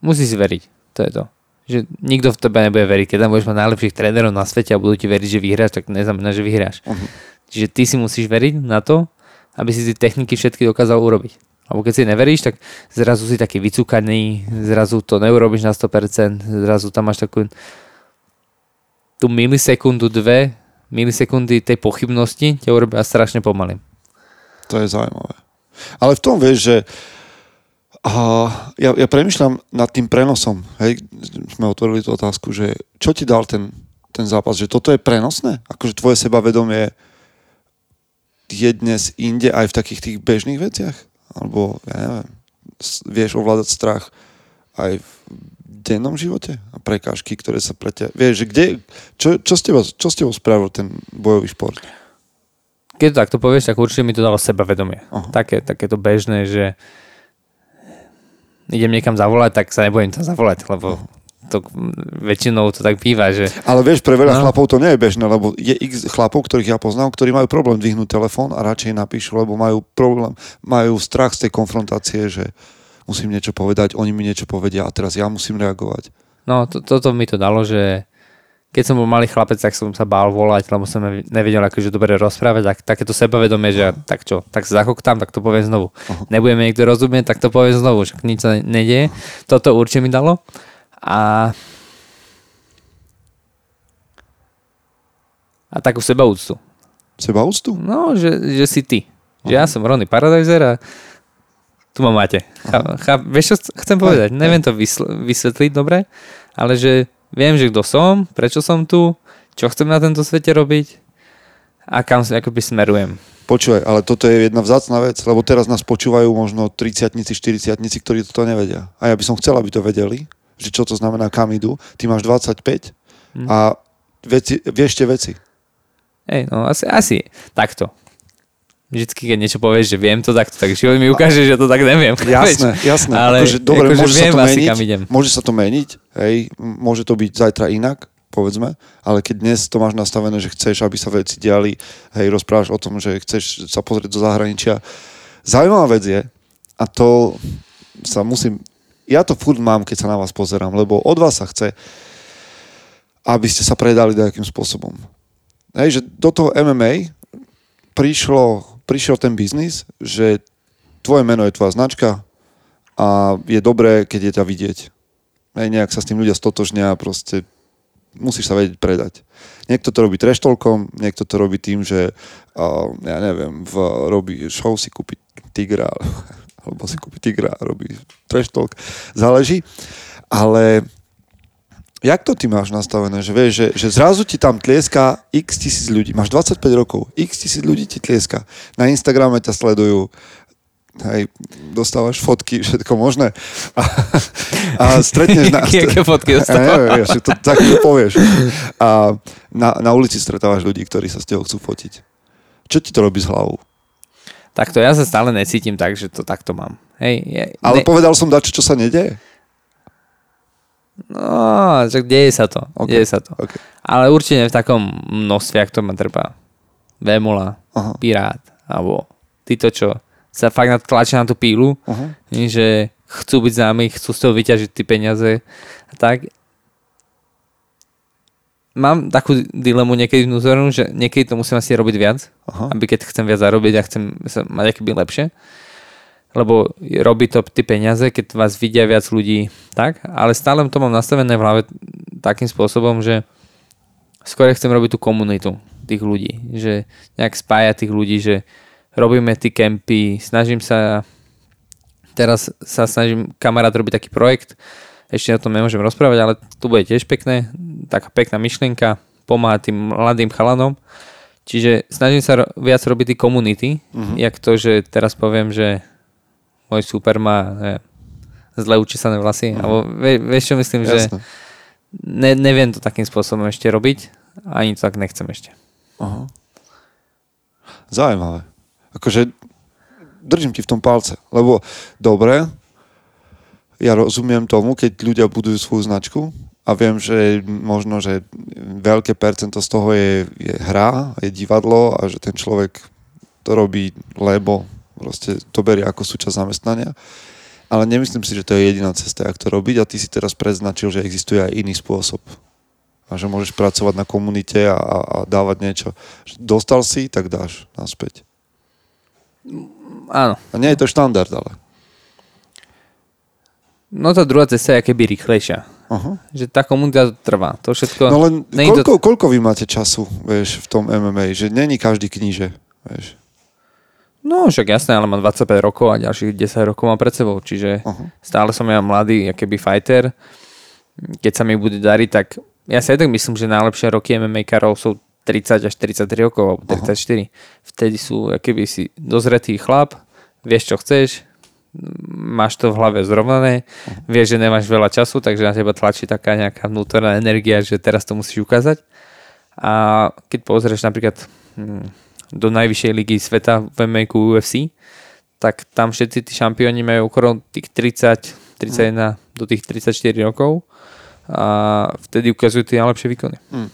Musíš si veriť, to je to. Že nikto v tebe nebude veriť. Keď tam budeš mať najlepších trénerov na svete a budú ti veriť, že vyhráš, tak neznamená, že vyhráš. Mhm. Čiže ty si musíš veriť na to, aby si tie techniky všetky dokázal urobiť. Lebo keď si neveríš, tak zrazu si taký vycúkaný, zrazu to neurobiš na 100%, zrazu tam máš takú tú milisekundu, dve milisekundy tej pochybnosti ťa urobia strašne pomaly. To je zaujímavé. Ale v tom vieš, že A ja, ja premyšľam nad tým prenosom. Hej, sme otvorili tú otázku, že čo ti dal ten, ten zápas? Že toto je prenosné? Akože tvoje sebavedomie je dnes inde aj v takých tých bežných veciach? Alebo, ja neviem, vieš ovládať strach aj v dennom živote? A prekážky, ktoré sa pre ťa... Vieš, že kde... Čo, čo, s tebou, čo s tebou spravil ten bojový šport? Keď to takto povieš, tak určite mi to dalo sebavedomie. Aha. Také, také to bežné, že idem niekam zavolať, tak sa nebudem tam zavolať, lebo to väčšinou to tak býva, že Ale vieš, pre veľa No. chlapov to nie je bežné, lebo je x chlapov, ktorých ja poznám, ktorí majú problém dvihnúť telefón a radšej napíšu, lebo majú problém, majú strach z tej konfrontácie, že musím niečo povedať, oni mi niečo povedia a teraz ja musím reagovať. no to, toto mi to dalo, že keď som bol malý chlapec, tak som sa bál volať, lebo som nev- nevedel akože dobre rozprávať, tak takéto sebavedomie, že tak čo, tak sa zachoktám, tak to poviem znovu. Nebudeme niekto rozumieť, tak to poviem znovu, že nič sa nedieje. Toto určite mi dalo. A a takú sebaúctu. Seba úctu? No, že, že si ty. Že ja som Ronny Paradiser a tu ma máte. Chá, chá, vieš, čo chcem povedať? Neviem to vysl- vysvetliť dobre, ale že viem, že kto som, prečo som tu, čo chcem na tento svete robiť a kam sa akoby smerujem. Počúvaj, ale toto je jedna vzácna vec, lebo teraz nás počúvajú možno 30 40 ktorí toto nevedia. A ja by som chcel, aby to vedeli, že čo to znamená, kam idú. Ty máš 25 a veci, vieš tie veci. Hej, no asi, asi takto. Vždycky, keď niečo povieš, že viem to takto, tak život mi ukáže, že to tak neviem. [LAUGHS] Jasné, Vieš? jasné. Ale akože, dobre, akože môže viem sa to asi, meniť, kam idem. môže sa to meniť, hej, môže to byť zajtra inak, povedzme, ale keď dnes to máš nastavené, že chceš, aby sa veci diali, hej, rozprávaš o tom, že chceš sa pozrieť do zahraničia. Zaujímavá vec je, a to sa musím, ja to furt mám, keď sa na vás pozerám, lebo od vás sa chce, aby ste sa predali nejakým spôsobom. Hej, že do toho MMA prišlo, prišiel ten biznis, že tvoje meno je tvoja značka a je dobré, keď je ťa vidieť. Hej, nejak sa s tým ľudia stotožnia proste musíš sa vedieť predať. Niekto to robí treštolkom, niekto to robí tým, že uh, ja neviem, v, robí show si kúpi tigra [LAUGHS] alebo si kúpi tigra a robí treštolk. Záleží. Ale jak to ty máš nastavené? Že vieš, že, že zrazu ti tam tlieska x tisíc ľudí. Máš 25 rokov, x tisíc ľudí ti tlieska. Na Instagrame ťa sledujú, hej, dostávaš fotky, všetko možné. A, a stretneš na... [LAUGHS] Aké fotky [LAUGHS] Ja vieš, to, tak to povieš. A na, na ulici stretávaš ľudí, ktorí sa s tebou chcú fotiť. Čo ti to robí s hlavou? Takto ja sa stále necítim tak, že to takto mám. Hej, ja, Ale povedal som dačo, čo sa nedeje? No, že deje sa to. Ok, Deje sa to. ok. Ale určite v takom množstve, ak to ma treba. Vémola, Aha. Pirát, alebo títo, čo sa fakt natlačia na tú pílu, Aha. že chcú byť známi, chcú z toho vyťažiť tie peniaze a tak. Mám takú dilemu niekedy vnútornú, že niekedy to musím asi robiť viac, Aha. aby keď chcem viac zarobiť a chcem sa mať akoby lepšie, lebo robí to tie peniaze, keď vás vidia viac ľudí, tak, ale stále to mám nastavené v hlave takým spôsobom, že skôr chcem robiť tú komunitu tých ľudí, že nejak spájať tých ľudí, že robíme tie kempy, snažím sa teraz sa snažím kamarát robiť taký projekt, ešte o tom nemôžem rozprávať, ale tu bude tiež pekné, taká pekná myšlienka, pomáhať tým mladým chalanom. Čiže snažím sa viac robiť tie komunity, mm-hmm. jak to, že teraz poviem, že môj super má neviem, zle učesané vlasy, mm-hmm. alebo vie, vieš čo myslím, že Jasné. ne, neviem to takým spôsobom ešte robiť, ani to tak nechcem ešte. Aha. Zaujímavé. Akože držím ti v tom palce, lebo dobre, ja rozumiem tomu, keď ľudia budujú svoju značku a viem, že možno, že veľké percento z toho je, je hra, je divadlo a že ten človek to robí, lebo proste to berie ako súčasť zamestnania. Ale nemyslím si, že to je jediná cesta, jak to robiť a ty si teraz predznačil, že existuje aj iný spôsob a že môžeš pracovať na komunite a, a, a dávať niečo. Dostal si, tak dáš naspäť. Áno, A nie je to štandard, ale. no tá druhá cesta je keby rýchlejšia. Aha. Že tá komunita to trvá. To všetko... No len není to- koľko, koľko vy máte času, vieš, v tom MMA? Že není každý kníže, vieš. No však jasné, ale mám 25 rokov a ďalších 10 rokov mám pred sebou, čiže Aha. stále som ja mladý, keby fighter. Keď sa mi bude dariť, tak ja si aj tak myslím, že najlepšie roky MMA karov sú 30 až 33 rokov, alebo 34. Vtedy sú, keby si dozretý chlap, vieš čo chceš, máš to v hlave zrovnané, vieš, že nemáš veľa času, takže na teba tlačí taká nejaká vnútorná energia, že teraz to musíš ukázať. A keď pozrieš napríklad hm, do najvyššej ligy sveta v MMA UFC, tak tam všetci tí šampióni majú okolo tých 30, 31 do tých 34 rokov a vtedy ukazujú tie najlepšie výkony. Mm.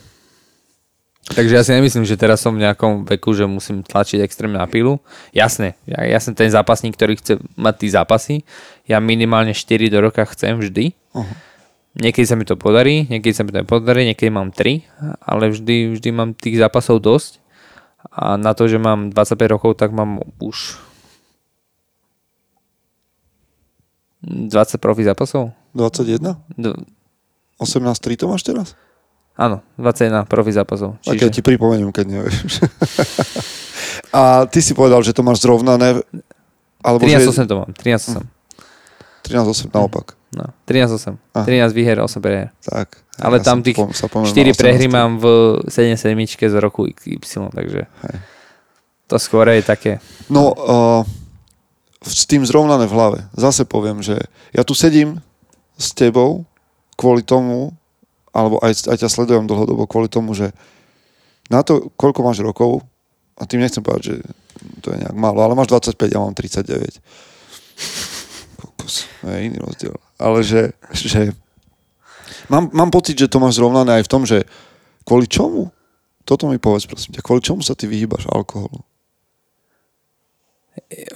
Takže ja si nemyslím, že teraz som v nejakom veku, že musím tlačiť extrémne na pilu. Jasné, ja, ja som ten zápasník, ktorý chce mať tí zápasy. Ja minimálne 4 do roka chcem vždy. Aha. Niekedy sa mi to podarí, niekedy sa mi to nepodarí, niekedy mám 3, ale vždy, vždy mám tých zápasov dosť. A na to, že mám 25 rokov, tak mám už 20 profi zápasov. 21? D- 18-3 to máš teraz? áno, 21 profi zápasov. Čiže... keď ti pripomeniem, keď nevieš. A ty si povedal, že to máš zrovnané, alebo 13-8 že to mám, 13-8. 13-8 naopak. No, 13-8. Aha. 13 výher, 8 prehier. Tak. Ale ja tam tých pom- sa pomenoval 4 prehry 18. mám v 7 sedmičke z roku XY, takže Hej. to skôr je také. No, uh, s tým zrovnané v hlave. Zase poviem, že ja tu sedím s tebou kvôli tomu, alebo aj, aj ťa sledujem dlhodobo kvôli tomu, že na to, koľko máš rokov, a tým nechcem povedať, že to je nejak málo, ale máš 25, ja mám 39. Kokos, to je iný rozdiel. Ale že, že mám, mám pocit, že to máš zrovnané aj v tom, že kvôli čomu? Toto mi povedz, prosím ťa. Kvôli čomu sa ty vyhýbaš alkoholu? [LAUGHS]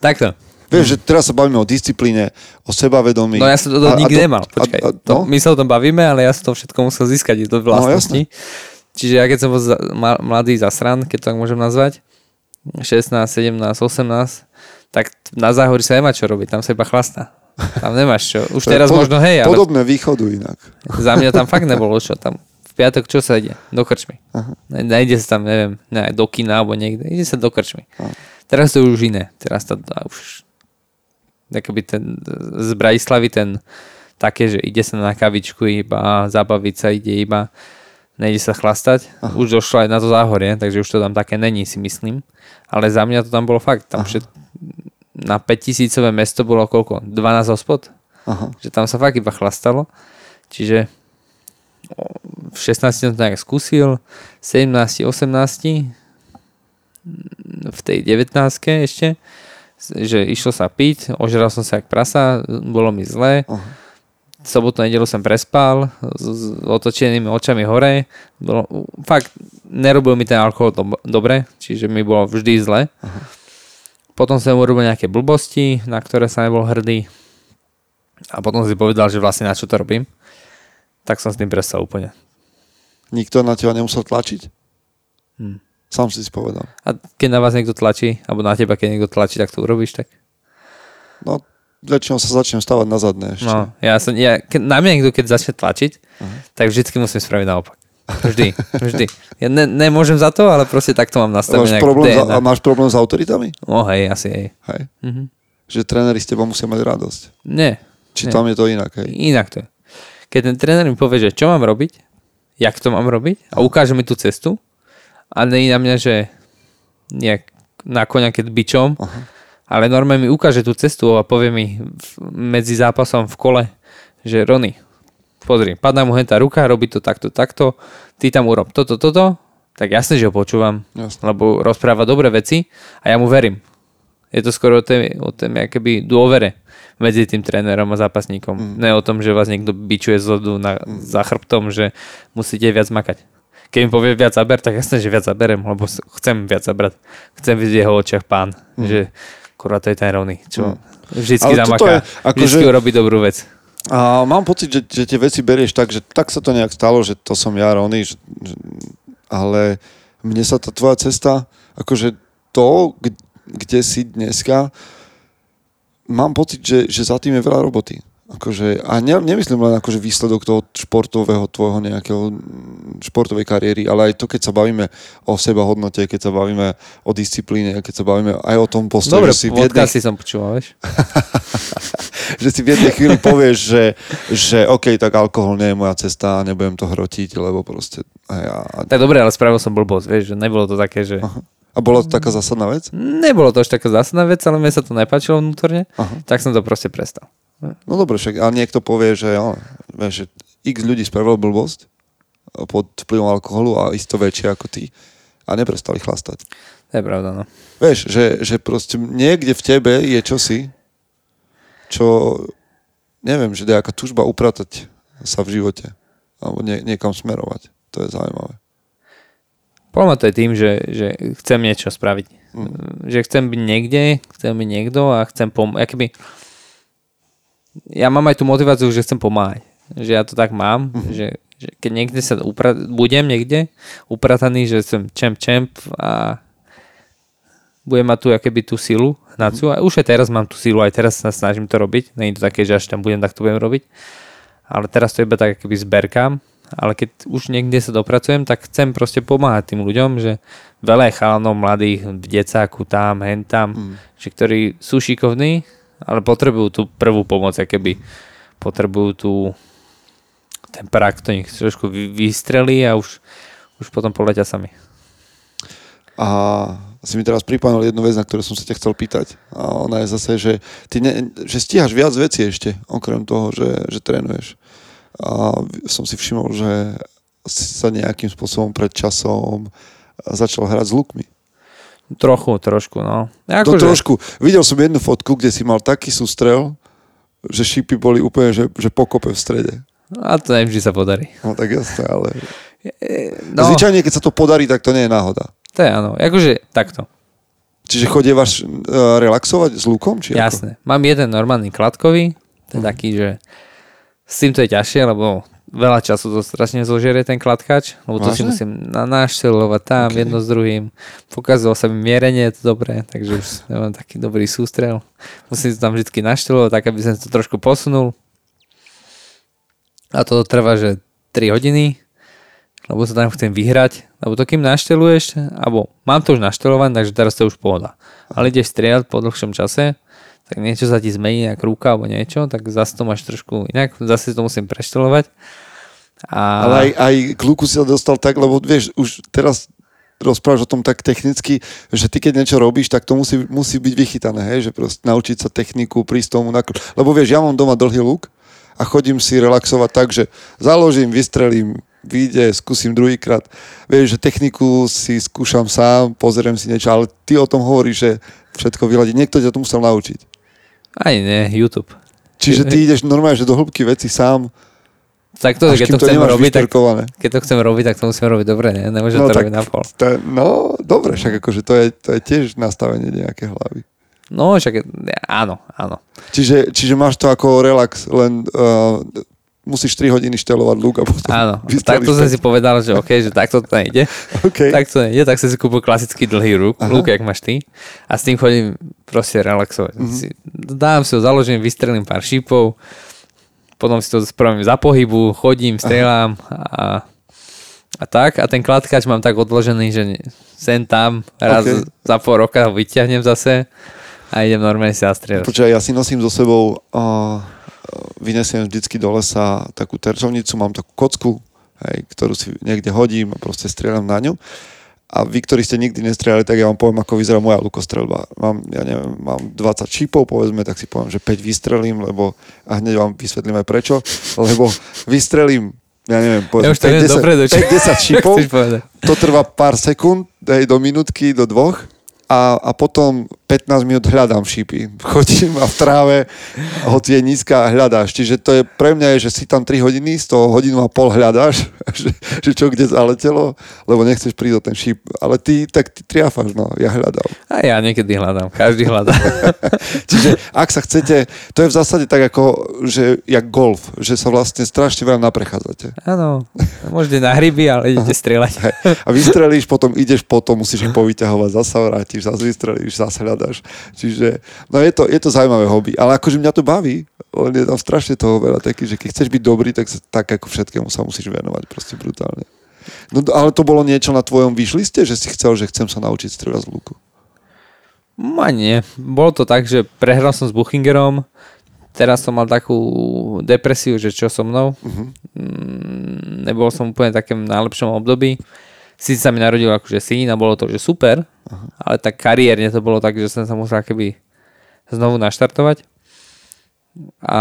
Takto. Vieš, že teraz sa bavíme o disciplíne, o sebavedomí. No ja som to A- a nikdy to- nemal. a- Počkaj, a- to, no? my sa o tom bavíme, ale ja som to všetko musel získať do vlastnosti. Čiže ja keď som bol za, mladý zasran, keď to tak môžem nazvať, 16, 17, 18, tak na záhori sa nemá čo robiť, tam sa iba chlastá. Tam nemáš čo. Už teraz pod- možno hej, ale Podobné východu inak. za mňa tam fakt nebolo čo. Tam v piatok čo sa ide? Do krčmy. Aha. Ne- Nejde sa tam, neviem, ne, do kina alebo niekde. Ide sa do krčmy. Aha. Teraz to je už iné. Teraz to už akoby ten z Bratislavy ten také, že ide sa na kavičku iba, zabaviť sa ide iba, nejde sa chlastať. Aha. Už došlo aj na to záhorie, takže už to tam také není, si myslím. Ale za mňa to tam bolo fakt. Tam všet, na 5000 mesto bolo koľko? 12 hospod? Aha. že tam sa fakt iba chlastalo. Čiže v 16 som to nejak skúsil, 17, 18, v tej 19 ešte, že išlo sa piť, ožral som sa jak prasa, bolo mi zle. Aha. Sobotu, nedelu som prespal s, s otočenými očami hore. Bolo, fakt, nerobil mi ten alkohol do, dobre, čiže mi bolo vždy zle. Potom som urobil nejaké blbosti, na ktoré sa nebol hrdý. A potom si povedal, že vlastne na čo to robím. Tak som s tým prestal úplne. Nikto na teba nemusel tlačiť? Hm. Sám si si povedal. A keď na vás niekto tlačí, alebo na teba, keď niekto tlačí, tak to urobíš tak? No, väčšinou sa začnem stavať na zadné ešte. No, ja som, ja, keď, na mňa niekto, keď začne tlačiť, tak vždycky musím spraviť naopak. Vždy, vždy. Ja ne, nemôžem za to, ale proste takto mám máš, nastavené. nejak problém za, DNA. a máš problém s autoritami? No hej, asi hej. Hej. Mhm. Že tréneri z teba musia mať radosť. Nie, Či Nie. tam je to inak, hej? inak to je. Keď ten tréner mi povie, že čo mám robiť, jak to mám robiť a ukáže mi tú cestu a nie na mňa, že nejak na konia keď bičom, Aha. ale normálne mi ukáže tú cestu a povie mi medzi zápasom v kole, že Rony, pozri, padá mu hentá ruka, robí to takto, takto, ty tam urob toto, toto, tak jasne, že ho počúvam, Jasne. lebo rozpráva dobré veci a ja mu verím. Je to skoro o tej, o tej akoby dôvere medzi tým trénerom a zápasníkom. Mm. Ne o tom, že vás niekto bičuje z zodu na, mm. za chrbtom, že musíte viac makať. Keď mi povie viac zaber, tak jasne, že viac zaberem, lebo chcem viac zabrať. Chcem vidieť jeho očiach pán, mm. že kurva to je ten rovný, čo Mm. vždycky Ale zamaká, je akože- vždycky urobí dobrú vec. A mám pocit, že, že tie veci berieš tak, že tak sa to nejak stalo, že to som ja, Rony, že, že, ale mne sa tá tvoja cesta, akože to, kde, si dneska, mám pocit, že, že za tým je veľa roboty. Akože, a ne, nemyslím len akože výsledok toho športového tvojho nejakého športovej kariéry, ale aj to, keď sa bavíme o seba hodnote, keď sa bavíme o disciplíne, keď sa bavíme aj o tom postoji, Dobre, že si v jednej, podcasty som počúval, vieš. [LAUGHS] že si v jednej chvíli povieš, že, že OK, tak alkohol nie je moja cesta a nebudem to hrotiť, lebo proste... A, ja, Tak dobre, ale spravil som blbosť, vieš, že nebolo to také, že... a bola to taká zásadná vec? Nebolo to až taká zásadná vec, ale mne sa to nepáčilo vnútorne, Aha. tak som to proste prestal. No dobre, však, a niekto povie, že, jo, vieš, že x ľudí spravilo blbosť pod vplyvom alkoholu a isto väčšie ako ty a neprestali chlastať. To je pravda, no. Vieš, že, že proste niekde v tebe je čosi, čo neviem, že nejaká tužba upratať sa v živote alebo nie, niekam smerovať. To je zaujímavé. Podľa to je tým, že, že chcem niečo spraviť. Mm. Že chcem byť niekde, chcem byť niekto a chcem pomôcť. Keby... Ja mám aj tú motiváciu, že chcem pomáhať. Že ja to tak mám, Mhm. že, že keď niekde sa upra... budem niekde uprataný, že som čemp čemp a budem mať tu akéby tú silu hnaciu. A už aj teraz mám tú silu, aj teraz sa snažím to robiť. Není to také, že až tam budem, tak to budem robiť. Ale teraz to iba tak akoby zberkám. Ale keď už niekde sa dopracujem, tak chcem proste pomáhať tým ľuďom, že veľa je chalanov mladých v decáku tam, hen tam, mm. že ktorí sú šikovní, ale potrebujú tú prvú pomoc, keby potrebujú tú ten prak, to nech trošku vy- vystrelí a už, už potom poletia sami. A si mi teraz pripomenul jednu vec, na ktorú som sa ťa chcel pýtať. A ona je zase, že, ty ne, že stíhaš viac vecí ešte, okrem toho, že, že trénuješ. A som si všimol, že sa nejakým spôsobom pred časom začal hrať s lukmi. Trochu, trošku, no. To trošku. Videl som jednu fotku, kde si mal taký sústrel, že šípy boli úplne, že, že pokope v strede. A to nevždy sa podarí. No tak jasné, ale... No, Zvyčajne, keď sa to podarí, tak to nie je náhoda. to je áno. Akože takto. Čiže chodievaš uh, relaxovať s lukom? Či ako? Jasné. Mám jeden normálny kladkový, to je taký, že s tým to je ťažšie, lebo veľa času to strašne zožerie ten kladkač, lebo to si Vážne? musím na naštelovať tam Ok. jedno s druhým. Pokazalo sa mi mierenie, to dobre, takže už nemám taký dobrý sústrel. Musím to tam vždy naštelovať, tak aby som to trošku posunul. A to trvá, že 3 hodiny, lebo sa tam chcem vyhrať, lebo to kým našteluješ, alebo mám to už naštelované, takže teraz to už pohoda. Ale ideš strieľať po dlhšom čase, tak niečo sa ti zmení, ak ruka alebo niečo, tak zase to máš trošku inak, zase to musím preštelovať. A... Ale aj, aj k luku si sa dostal tak, lebo vieš, už teraz rozprávaš o tom tak technicky, že ty keď niečo robíš, tak to musí, musí byť vychytané, hej, že proste naučiť sa techniku, prísť tomu na... Lebo vieš, ja mám doma dlhý luk a chodím si relaxovať tak, že založím, vystrelím, vyjde, skúsim druhýkrát. Vieš, že techniku si skúšam sám, pozriem si niečo, ale ty o tom hovoríš, že všetko vyladí. Niekto ťa to musel naučiť. Aj nie, YouTube. Čiže ty [LAUGHS] ideš normálne, že do hĺbky veci sám, Tak to, keď to to chcem nemáš robiť, tak, keď to chcem robiť, tak to musím robiť dobre, ne? Nemôžem to robiť na pol. To no, dobre, však akože to je, to je tiež nastavenie nejaké hlavy. No, však áno, áno. Čiže, čiže máš to ako relax, len uh, musíš 3 hodiny štelovať luk a potom Áno, [LAUGHS] vystrelíš takto som si povedal, že OK, že takto to nejde. OK. Tak to nejde, tak som si kúpil klasický dlhý lúk, jak máš ty. A s tým chodím proste relaxovať. Mhm. Mm-hmm. Si, dám si ho, založím, vystrelím pár šípov, potom si to spravím za pohybu, chodím, strelám a, a tak. A ten kladkač mám tak odložený, že sem tam, raz OK. za pol roka ho vyťahnem zase a idem normálne si zastrieľať. Počkaj, ja si nosím so sebou, uh, vynesiem vždycky do lesa takú terčovnicu, mám takú kocku, hej, ktorú si niekde hodím a proste strieľam na ňu. A vy, ktorí ste nikdy nestrieľali, tak ja vám poviem, ako vyzerá moja lukostrelba. Mám, ja neviem, mám 20 šípov, povedzme, tak si poviem, že 5 vystrelím, lebo a hneď vám vysvetlím aj prečo, lebo vystrelím ja neviem, Ja povedzme, dopredu, čo- 5-10 čo šípov, chceš povedať. to trvá pár sekúnd, do minútky, do dvoch a, a potom 15 minút hľadám šípy. Chodím a v tráve, hoci je nízka, hľadáš. Čiže to je pre mňa, je, že si tam 3 hodiny, z toho hodinu a pol hľadáš, [LAUGHS] že, že čo kde zaletelo, lebo nechceš prísť o ten šíp. Ale ty, tak ty triafáš, no, ja hľadám. A ja niekedy hľadám, každý hľadá. [LAUGHS] Čiže ak sa chcete, to je v zásade tak ako, že jak golf, že sa vlastne strašne veľa naprechádzate. Áno, môžete na hryby, ale idete strieľať. A vystrelíš, potom ideš potom, musíš ich povyťahovať, zasa vrátiš, zase vystrelíš, zase hľadáš. Čiže, no je to, je to zaujímavé hobby. Ale akože mňa to baví, on je tam strašne toho veľa taký, že keď chceš byť dobrý, tak tak ako všetkému sa musíš venovať proste brutálne. No ale to bolo niečo na tvojom vyšliste, že si chcel, že chcem sa naučiť strieľať z luku. Ma nie. Bolo to tak, že prehral som s Buchingerom, teraz som mal takú depresiu, že čo so mnou. Uh-huh. Nebol som úplne v takém najlepšom období. Sice sa mi narodil akože syn a bolo to, že super, uh-huh. ale tak kariérne to bolo tak, že som sa musel keby znovu naštartovať. A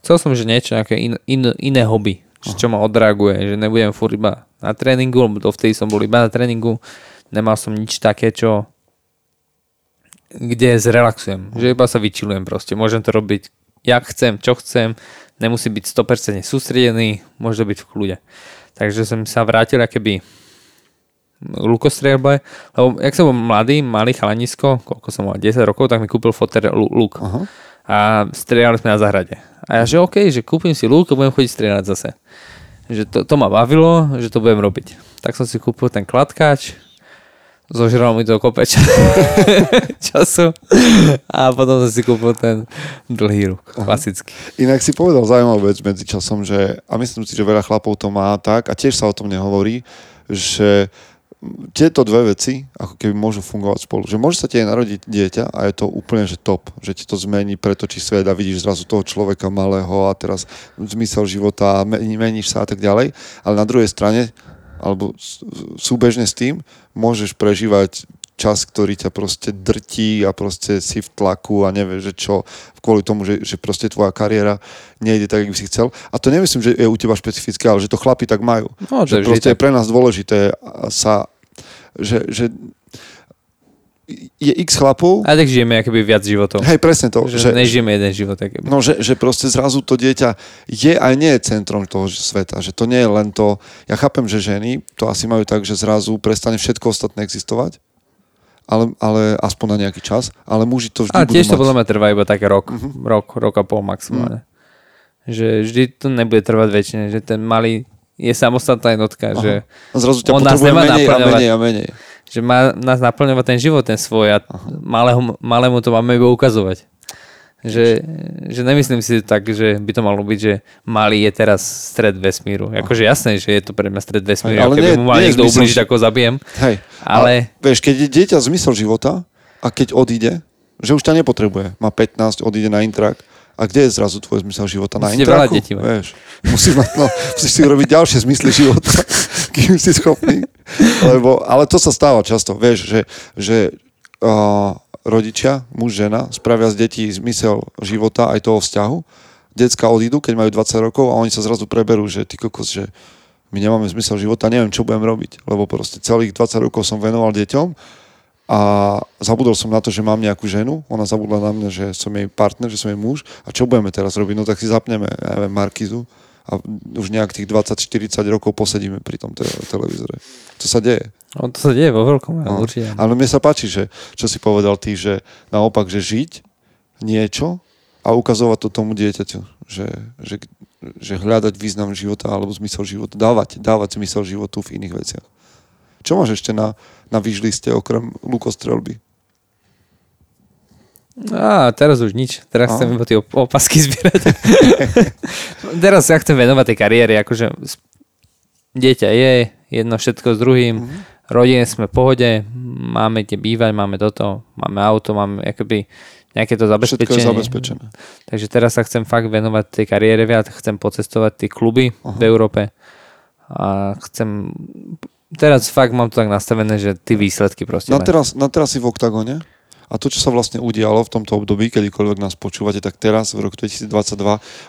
chcel som, že niečo, nejaké in, in, iné hobby, uh-huh. čo ma odreaguje, že nebudem furt iba na tréningu, lebo dovtedy som bol iba na tréningu, nemal som nič také, čo kde zrelaxujem, že iba sa vyčilujem proste, môžem to robiť jak chcem, čo chcem, nemusí byť 100% sústredený, môže byť v kľude. Takže som sa vrátil keby lukostrelbe, lebo jak som bol mladý, malý chalanisko, koľko som mal, 10 rokov, tak mi kúpil foter luk. Uh-huh. A strieľali sme na zahrade. A ja, že OK, že kúpim si luk a budem chodiť strieľať zase. Že to, to ma bavilo, že to budem robiť. Tak som si kúpil ten kladkač, zožral mi to kopeč [LAUGHS] času a potom som si kúpil ten dlhý ruk, klasický. Inak si povedal zaujímavú vec medzi časom, že a myslím si, že veľa chlapov to má tak a tiež sa o tom nehovorí, že tieto dve veci ako keby môžu fungovať spolu. Že môže sa ti aj narodiť dieťa a je to úplne že top, že ti to zmení, pretočí svet a vidíš zrazu toho človeka malého a teraz zmysel života, meníš sa a tak ďalej. Ale na druhej strane alebo súbežne s tým môžeš prežívať čas, ktorý ťa proste drtí a proste si v tlaku a nevieš, že čo, kvôli tomu, že, že proste tvoja kariéra nejde tak, ako by si chcel. A to nemyslím, že je u teba špecifické, ale že to chlapi tak majú. No, že proste je pre nás dôležité sa, že, že je x chlapov. A tak žijeme akoby viac životov. Hej, presne to. Že, že nežijeme jeden život. Akoby. No, že, že proste zrazu to dieťa je aj nie je centrom toho sveta. Že to nie je len to... Ja chápem, že ženy to asi majú tak, že zrazu prestane všetko ostatné existovať. Ale, ale aspoň na nejaký čas. Ale muži to vždy A tiež to podľa mňa trvá iba tak rok. Uh-huh. Rok, rok a pol maximálne. Uh-huh. Že vždy to nebude trvať väčšine. Že ten malý je samostatná jednotka. Že a zrazu ťa on nás nemá menej a menej a menej že má nás naplňovať ten život, ten svoj a malého, malému to máme iba ukazovať. Že, že nemyslím si tak, že by to malo byť, že malý je teraz stred vesmíru. Akože jasné, že je to pre mňa stred vesmíru. Ale keby mu mal niekto ubližiť, ako zabijem. Hej. Ale... A, vieš, keď je dieťa zmysel života a keď odíde, že už ťa nepotrebuje, má 15, odíde na intrak, a kde je zrazu tvoj zmysel života? Na Musíte veľa detí Vieš, musíš, mať, no, musíš si urobiť ďalšie zmysly života, [LAUGHS] kým si schopný. Lebo, ale to sa stáva často, vieš, že, že uh, rodičia, muž, žena, spravia z detí zmysel života aj toho vzťahu. Decka odídu, keď majú 20 rokov a oni sa zrazu preberú, že ty kokos, že my nemáme zmysel života, neviem, čo budem robiť. Lebo proste celých 20 rokov som venoval deťom a zabudol som na to, že mám nejakú ženu, ona zabudla na mňa, že som jej partner, že som jej muž a čo budeme teraz robiť? No tak si zapneme, ja neviem, Markizu a už nejak tých 20-40 rokov posedíme pri tom te- televízore. To sa deje. No, to sa deje vo veľkom, no. určite. Ale mne sa páči, že, čo si povedal ty, že naopak, že žiť niečo a ukazovať to tomu dieťaťu, že, že, že hľadať význam života alebo zmysel života, dávať, dávať zmysel životu v iných veciach. Čo máš ešte na, na výžliste okrem lukostrelby? A teraz už nič. Teraz a. chcem iba tie opasky [LAUGHS] zbierať. teraz sa chcem venovať tej kariére. Akože dieťa je, jedno všetko s druhým. Mm-hmm. Rodine sme v pohode, máme kde bývať, máme toto, máme auto, máme akoby nejaké to zabezpečenie. Všetko je zabezpečené. Takže teraz sa chcem fakt venovať tej kariére viac, chcem pocestovať tie kluby uh-huh. v Európe a chcem teraz fakt mám to tak nastavené, že ty výsledky proste na teraz, na teraz si v oktagone a to, čo sa vlastne udialo v tomto období, kedykoľvek nás počúvate, tak teraz v roku 2022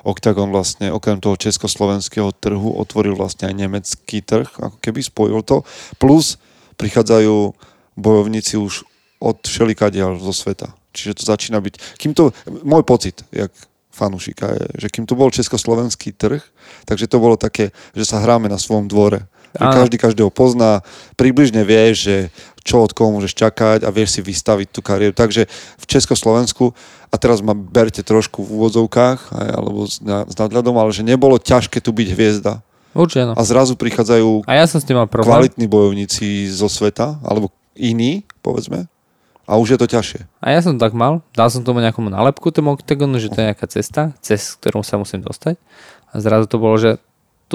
Octagon vlastne okrem toho československého trhu otvoril vlastne aj nemecký trh, ako keby spojil to. Plus prichádzajú bojovníci už od všelikadiaľ zo sveta. Čiže to začína byť... Kým to... Môj pocit, jak fanúšika je, že kým to bol československý trh, takže to bolo také, že sa hráme na svojom dvore že každý každého pozná, približne vieš, že čo od koho môžeš čakať a vieš si vystaviť tú kariéru. Takže v Československu, a teraz ma berte trošku v úvodzovkách, aj, alebo s, na, s nadhľadom, ale že nebolo ťažké tu byť hviezda. Určite, no. A zrazu prichádzajú a ja som s tým mal kvalitní bojovníci zo sveta, alebo iní, povedzme, A už je to ťažšie. A ja som tak mal, dal som tomu nejakomu nálepku tomu oktagonu, že to je nejaká cesta, cez ktorú sa musím dostať. A zrazu to bolo, že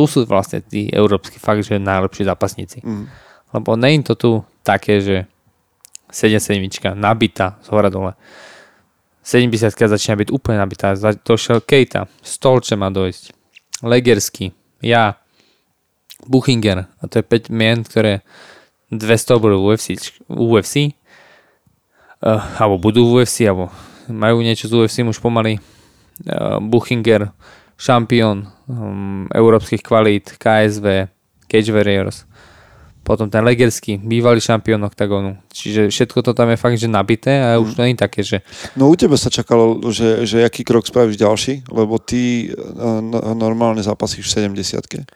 tu sú vlastne tí európsky fakt, že najlepší zápasníci. Mm. Lebo nie to tu také, že 77 nabitá z hora dole. 70 začína byť úplne nabitá. Došiel Kejta, Stolče má dojsť, Legersky, ja, Buchinger, a to je 5 mien, ktoré 200 budú v UFC, UFC uh, alebo budú v UFC, alebo majú niečo z UFC už pomaly. Uh, Buchinger, šampión um, európskych kvalít, KSV, Cage Warriors. Potom ten Legerský, bývalý šampión oktagonu. Čiže všetko to tam je fakt, že nabité a už to nie je také, že No u teba sa čakalo, že, že aký krok spravíš ďalší, lebo ty no, normálne zápasíš v 70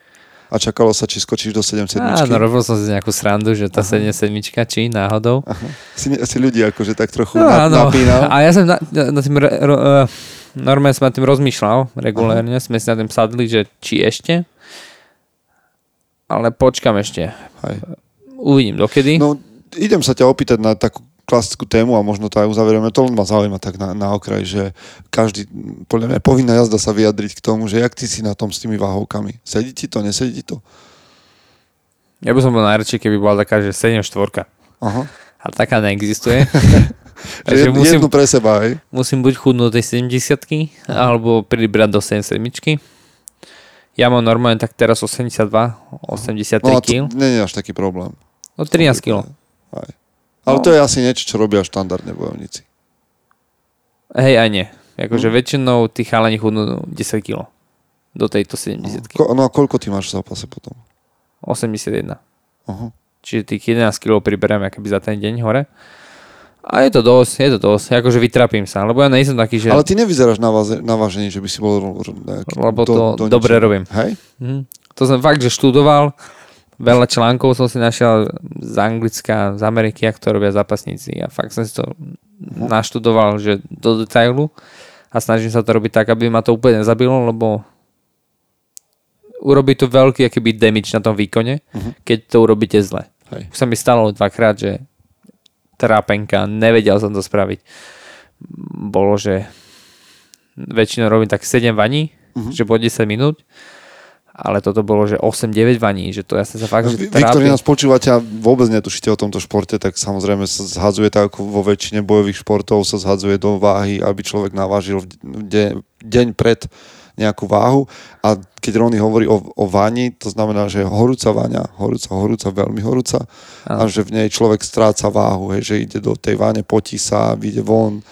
a čakalo sa, či skočíš do 77 Áno, robil som si nejakú srandu, že tá 77 či náhodou. si, si ľudí akože tak trochu No, na, áno. napínal. A ja som na, na tým, re- ro, uh, normálne som nad tým rozmýšľal, regulérne, sme si na tým sadli, že či ešte, ale počkam ešte. Hej. Uvidím dokedy. No, idem sa ťa opýtať na takú klasickú tému a možno to aj uzaverieme. To len ma zaujíma tak na, na okraj, že každý, podľa mňa povinná jazda sa vyjadriť k tomu, že jak ty si na tom s tými váhovkami. Sedí ti to, nesedí ti to? Ja by som bol najradšej, keby bola taká, že 7 štvorka. Aha. Ale taká neexistuje. [LAUGHS] Že Takže jed, musím, jednu pre seba, hej? musím buď chudnúť tej 70 alebo pribrať do 77 Ja mám normálne tak teraz 82, 83 No kg. nie je až taký problém. No 13 kg. Ale No. to je asi niečo, čo robia štandardne bojovníci. Hej, aj nie. Akože Hm. väčšinou tí chalani chudnú 10 kg. Do tejto 70 Ko, no a koľko ty máš v zápase potom? 81. Aha. Čiže tých 11 kg priberiem akoby za ten deň hore. A je to dosť, je to dosť. Akože vytrapím sa, lebo ja nejsem taký, že... Ale ty nevyzeráš na, váze, na vážení, že by si bol nejaký Lebo to dobre ničoho. robím. Hej? Hm. To som fakt, že študoval. Veľa článkov som si našiel z Anglicka, z Ameriky, ako to robia zápasníci. A fakt som si to naštudoval, že do detailu. A snažím sa to robiť tak, aby ma to úplne nezabilo, lebo urobí to veľký akýby damage na tom výkone, keď to urobíte zle. Hej. Už sa mi stalo dvakrát, že trápenka, nevedel som to spraviť. Bolo, že väčšinou robím tak 7 vaní, že po 10 minút, ale toto bolo, že 8-9 vaní, že to ja som sa fakt, že Vy, vy, ktorí trápil. nás počúvate a vôbec netušíte o tomto športe, tak samozrejme sa zhadzuje tak ako vo väčšine bojových športov sa zhadzuje do váhy, aby človek navážil de, deň pred nejakú váhu a keď Rony hovorí o, o vani, to znamená, že je horúca vaňa, horúca, horúca, veľmi horúca a že v nej človek stráca váhu, hej, že ide do tej váne, potí sa, vyjde von,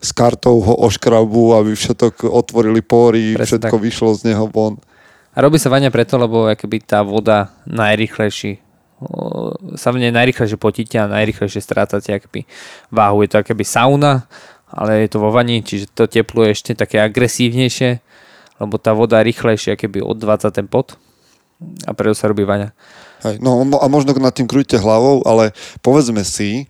s kartou ho oškrabu, aby všetko otvorili pory, Presne všetko tak. vyšlo z neho von. A robí sa vaňa preto, lebo akoby tá voda najrychlejší sa v nej najrychlejšie potíte a najrychlejšie strácate akoby váhu. Je to akoby sauna, ale je to vo vani, čiže to teplo je ešte také agresívnejšie, lebo tá voda rýchlejšie akoby odvádza ten pot a preto sa robí vaňa. Hej, no mo- a možno nad tým krúťte hlavou, ale povedzme si,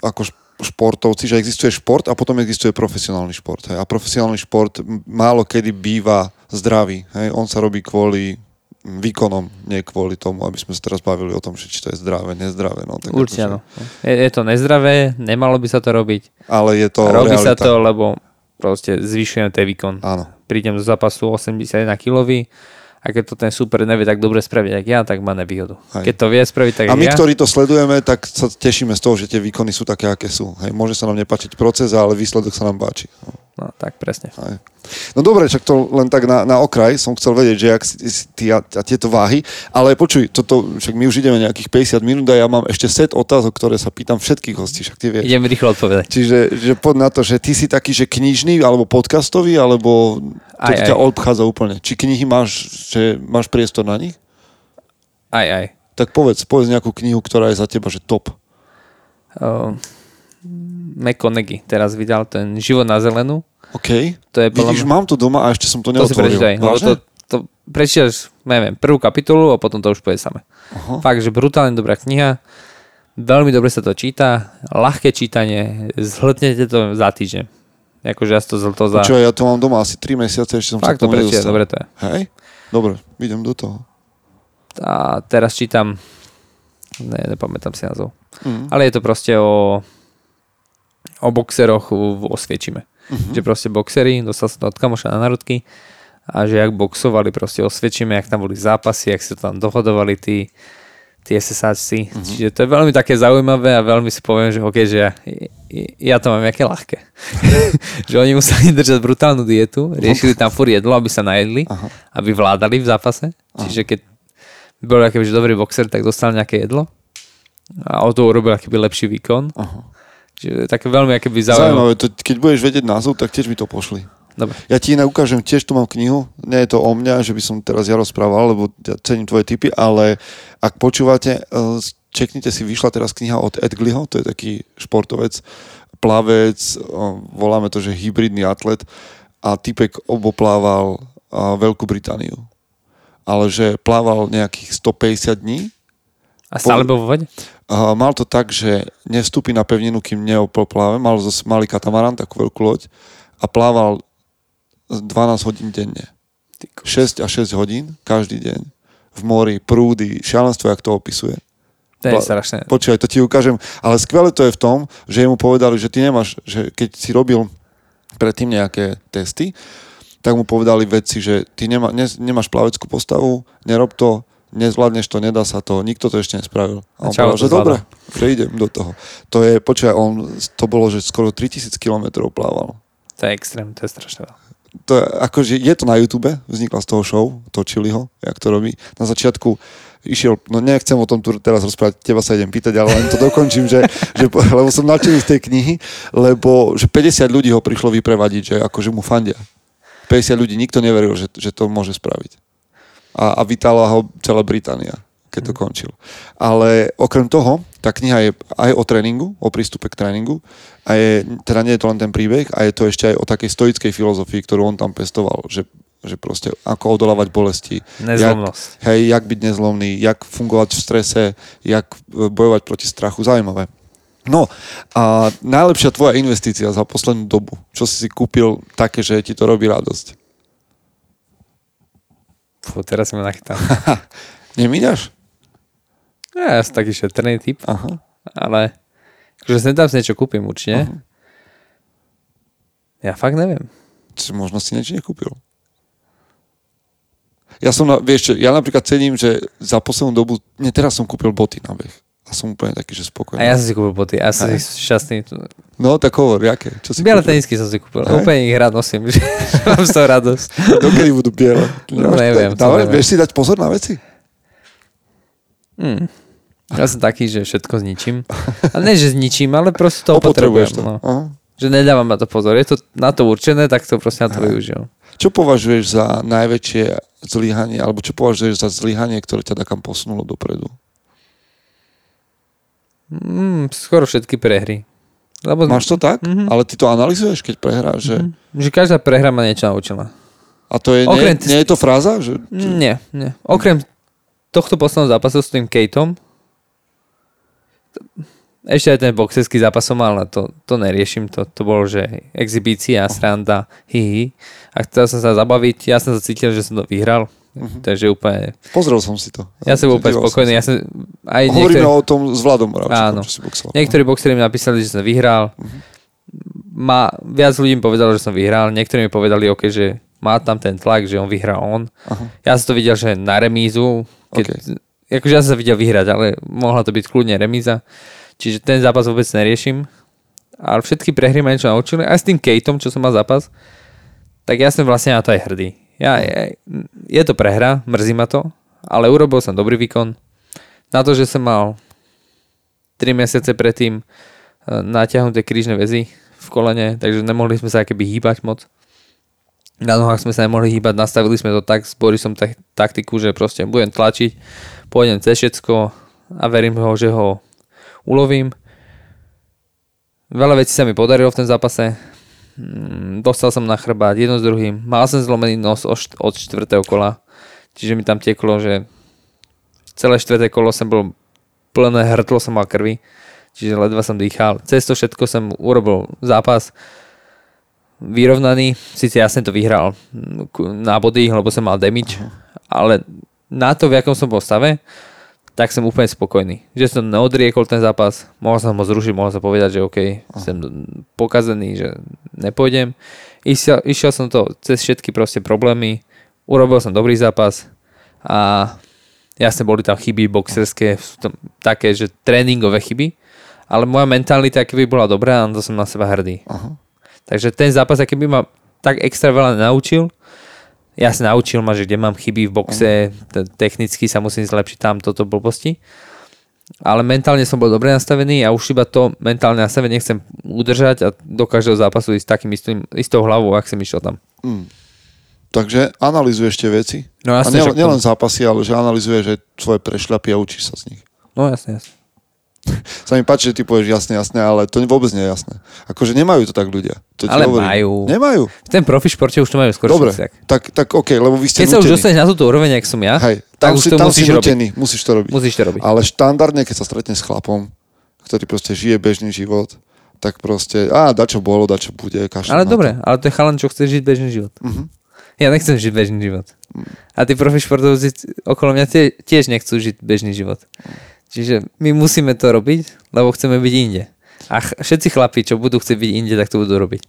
ako šp- športovci, že existuje šport a potom existuje profesionálny šport. Hej. A profesionálny šport málo kedy býva zdravý. Hej. On sa robí kvôli výkonom, nie kvôli tomu, aby sme sa teraz bavili o tom, že či to je zdravé, nezdravé. No, tak Určite akože- áno. Je, je to nezdravé, nemalo by sa to robiť. Ale je to Robí realita. sa to, lebo proste zvyšujem ten výkon. Áno. Prídem do zápasu 81 kg a keď to ten super nevie tak dobre spraviť, jak ja, tak má nevýhodu. Hej. Keď to vie spraviť tak, A my, ja, ktorí to sledujeme, tak sa tešíme z toho, že tie výkony sú také, aké sú. Hej. Môže sa nám nepáčiť proces, ale výsledok sa nám páči. no tak presne. Aj. No dobre, čak to len tak na, na okraj som chcel vedieť, že ak ty a, a tieto váhy, ale počuj, toto, však my už ideme nejakých 50 minút a ja mám ešte set otázok, ktoré sa pýtam všetkých hostí, však ty vieš. Idem rýchlo odpovedať. Čiže že poď na to, že ty si taký, že knižný alebo podcastový, alebo to Aj, ťa aj. obchádza úplne. Či knihy máš, že máš priestor na nich? Aj, aj. Tak povedz, povedz nejakú knihu, ktorá je za teba, že top. Uh, Mekonegi teraz vydal ten Život na zelenú. OK. To je Vidíš, mám to doma a ešte som to To si neotvoril. prečítaj. lebo Vážne? To, to prečítaš, neviem, prvú kapitolu a potom to už pôjde same. Aha. Fakt, že brutálne dobrá kniha. Veľmi dobre sa to číta. Ľahké čítanie. Zhltnete to za týždeň. Akože ja to zhlto za... Čo, ja to mám doma asi 3 mesiace, ešte som Fakt to tomu prečíta, nedostal. dobre to je. Hej? Dobre, idem do toho. A teraz čítam Ne, nepamätám si názov. Mm. Ale je to proste o, o boxeroch v Osviečime. Mhm. Že proste boxery, dostal som to od kamoša na národky a že jak boxovali proste Osviečime, jak tam boli zápasy, jak sa tam dohodovali tí, tí SSáčci. Mhm. Čiže to je veľmi také zaujímavé a veľmi si poviem, že OK, že ja, ja to mám jaké ľahké. [LAUGHS] [LAUGHS] že oni museli držať brutálnu dietu, riešili tam furt jedlo, aby sa najedli, Aha. aby vládali v zápase. Čiže keď bol aký dobrý boxer, tak dostal nejaké jedlo a o to urobil akýby lepší výkon. Aha. Čiže také veľmi akéby zaujímavé. Zaujímavé, to, keď budeš vedieť názov, tak tiež mi to pošli. Dobre. Ja ti inak ukážem, tiež tu mám knihu, nie je to o mňa, že by som teraz ja rozprával, lebo ja cením tvoje tipy, ale ak počúvate, eh, čeknite si, vyšla teraz kniha od Ed Gliho, to je taký športovec, plavec, eh, voláme to, že hybridný atlet a typek oboplával eh, Veľkú Britániu. Ale že plával nejakých 150 dní, A stále bol vo vode? A mal to tak, že nevstúpi na pevninu, kým neopopláve, mal zase malý katamarán, takú veľkú loď a plával 12 hodín denne. 6 a 6 hodín každý deň. V mori, prúdy, šialenstvo, jak to opisuje. To je strašné. Počúvaj, to ti ukážem. Ale skvelé to je v tom, že mu povedali, že ty nemáš, že keď si robil predtým nejaké testy, tak mu povedali vedci, že ty nemá, ne, nemáš plaveckú postavu, nerob to, nezvládneš to, nedá sa to, nikto to ešte nespravil. A on Čau, povedal, že dobre, že idem do toho. To je, počúvaj, on, to bolo, že skoro 3000 km plával. To je extrém, to je strašné veľa. To je, akože je to na YouTube, vznikla z toho show, točili ho, jak to robí. Na začiatku išiel, no nechcem o tom tu teraz rozprávať, teba sa idem pýtať, ale len to dokončím, že, že, [LAUGHS] lebo som nadšený z tej knihy, lebo že 50 ľudí ho prišlo vyprevadiť, že akože mu fandia. 50 ľudí, nikto neveril, že, že to môže spraviť. A, a vítala ho celá Británia, keď to končil. Ale okrem toho, tá kniha je aj o tréningu, o prístupe k tréningu a je, teda nie je to len ten príbeh, a je to ešte aj o takej stoickej filozofii, ktorú on tam pestoval, že, že proste ako odolávať bolesti. Nezlomnosť. Jak, hej, jak byť nezlomný, jak fungovať v strese, jak e, bojovať proti strachu. Zaujímavé. No a najlepšia tvoja investícia za poslednú dobu, čo si si kúpil také, že ti to robí radosť? Fú, teraz ma nachytal. [LAUGHS] Nemíňaš? Ja som taký šetrný typ, Aha. ale akože sem tam si niečo kúpim určite. Ja fakt neviem. Čiže možno si niečo nekúpil. Ja som, na, vieš ja napríklad cením, že za poslednú dobu, nie teraz som kúpil boty na beh. A som úplne taký, že spokojný. A ja som si kúpil boty, ja som si šťastný. No tak hovor, jaké? Čo si Biele kúpil? tenisky som si kúpil, Hej. úplne ich rád nosím, že [LAUGHS] mám z toho radosť. Dokedy budú biele? No, neviem, to Dávaj, neviem. vieš si dať pozor na veci? Hmm. Ja som taký, že všetko zničím. A ne, že zničím, ale proste to Opotrebuješ opotrebujem. to. No. Aha. Že nedávam na to pozor. Je to na to určené, tak to proste na to využijem. Čo považuješ za najväčšie zlyhanie, alebo čo považuješ za zlyhanie, ktoré ťa takam posunulo dopredu? Mm, skoro všetky prehry. Lebo Máš to tak? Mhm. Ale ty to analizuješ, keď prehráš, že... že každá prehra ma niečo naučila. A to je, nie, Okrem ty- nie je to fráza? Že, že... Nie, nie. Okrem tohto posledného zápasu s tým Kateom, ešte aj ten boxerský zápas som mal, ale to, to neriešim, to, to bolo, že exibícia, sranda, hihi. A chcel som sa zabaviť, ja som sa cítil, že som to vyhral, takže úplne, Pozrel som si to. ja som bol úplne som spokojný, sa. ja som, aj Hovoríme niektorí, o tom s Vladom Moravčíkom, Áno. čo si boxoval. niektorí boxeri mi napísali, že som vyhral, ma, viac ľudí mi povedalo, že som vyhral, niektorí mi povedali, okay, že má tam ten tlak, že on vyhrá on. Aha. Ja som to videl, že na remízu, keď, okay. akože ja som sa videl vyhrať, ale mohla to byť kľudne remíza. Čiže ten zápas vôbec neriešim. Ale všetky prehry ma niečo naučili. Aj s tým Kateom, čo som mal zápas, tak ja som vlastne na to aj hrdý. Ja, ja, je to prehra, mrzí ma to, ale urobil som dobrý výkon. Na to, že som mal 3 mesiace predtým eh, natiahnuté krížne väzy v kolene, takže nemohli sme sa keby hýbať moc. Na nohách sme sa nemohli hýbať, nastavili sme to tak s Borisom tak, taktiku, že proste budem tlačiť, pôjdem cez všetko a verím ho, že ho ulovím. Veľa vecí sa mi podarilo v tom zápase. Mm, Dostal som na chrbát jedno s druhým. Mal som zlomený nos od čtvrtého kola. Čiže mi tam tieklo, že celé štvrté kolo som bol plné hrtlo som mal krvi. Čiže ledva som dýchal. Cez to všetko som urobil zápas vyrovnaný. Sice ja som to vyhral na body, lebo som mal damage. Ale na to, v akom som bol stave, tak som úplne spokojný. Že som neodriekol ten zápas, mohol som ho zrušiť, mohol som povedať, že OK, som pokazený, že nepôjdem. Išiel, išiel som to cez všetky proste problémy, urobil som dobrý zápas a jasne boli tam chyby boxerské, sú tam také, že tréningové chyby, ale moja mentalita keby bola dobrá a na to som na seba hrdý. Aha. Takže ten zápas, aký by ma tak extra veľa naučil, jasne naučil ma, že kde mám chyby v boxe, te- technicky sa musím zlepšiť tam, toto blbosti. Ale mentálne som bol dobre nastavený a už iba to mentálne nastavenie chcem udržať a do každého zápasu ísť takým istým, istou hlavou, ak som išiel tam. Takže analizuješ tie veci. No a jasne, nielen, že- nielen zápasy, ale že analizuješ že svoje prešľapy a učíš sa z nich. No jasne, jasne. Sa mi páči, že ty povieš jasne, jasne, ale to vôbec nie je jasné. Akože nemajú to tak ľudia. To Ale hovorím. majú. Nemajú. V ten profi športe už to majú skôr Dobre, tak. tak, tak OK, lebo vy ste Keď sa už nutení. dostaneš na túto úroveň, jak som ja, Hej, tak tam už si, to tam musíš si robiť. nutený, musíš to robiť. Musíš to robiť. Ale štandardne, keď sa stretne s chlapom, ktorý proste žije bežný život, tak proste, a dačo bolo, dačo bude, kašľ Ale dobre, ale to je chalan, čo chce žiť bežný život. Mhm. Ja nechcem žiť bežný život. A tí profi športovci okolo mňa tie, tiež nechcú žiť bežný život. Čiže my musíme to robiť, lebo chceme byť inde. A ch- všetci chlapí, čo budú chcieť byť inde, tak to budú robiť.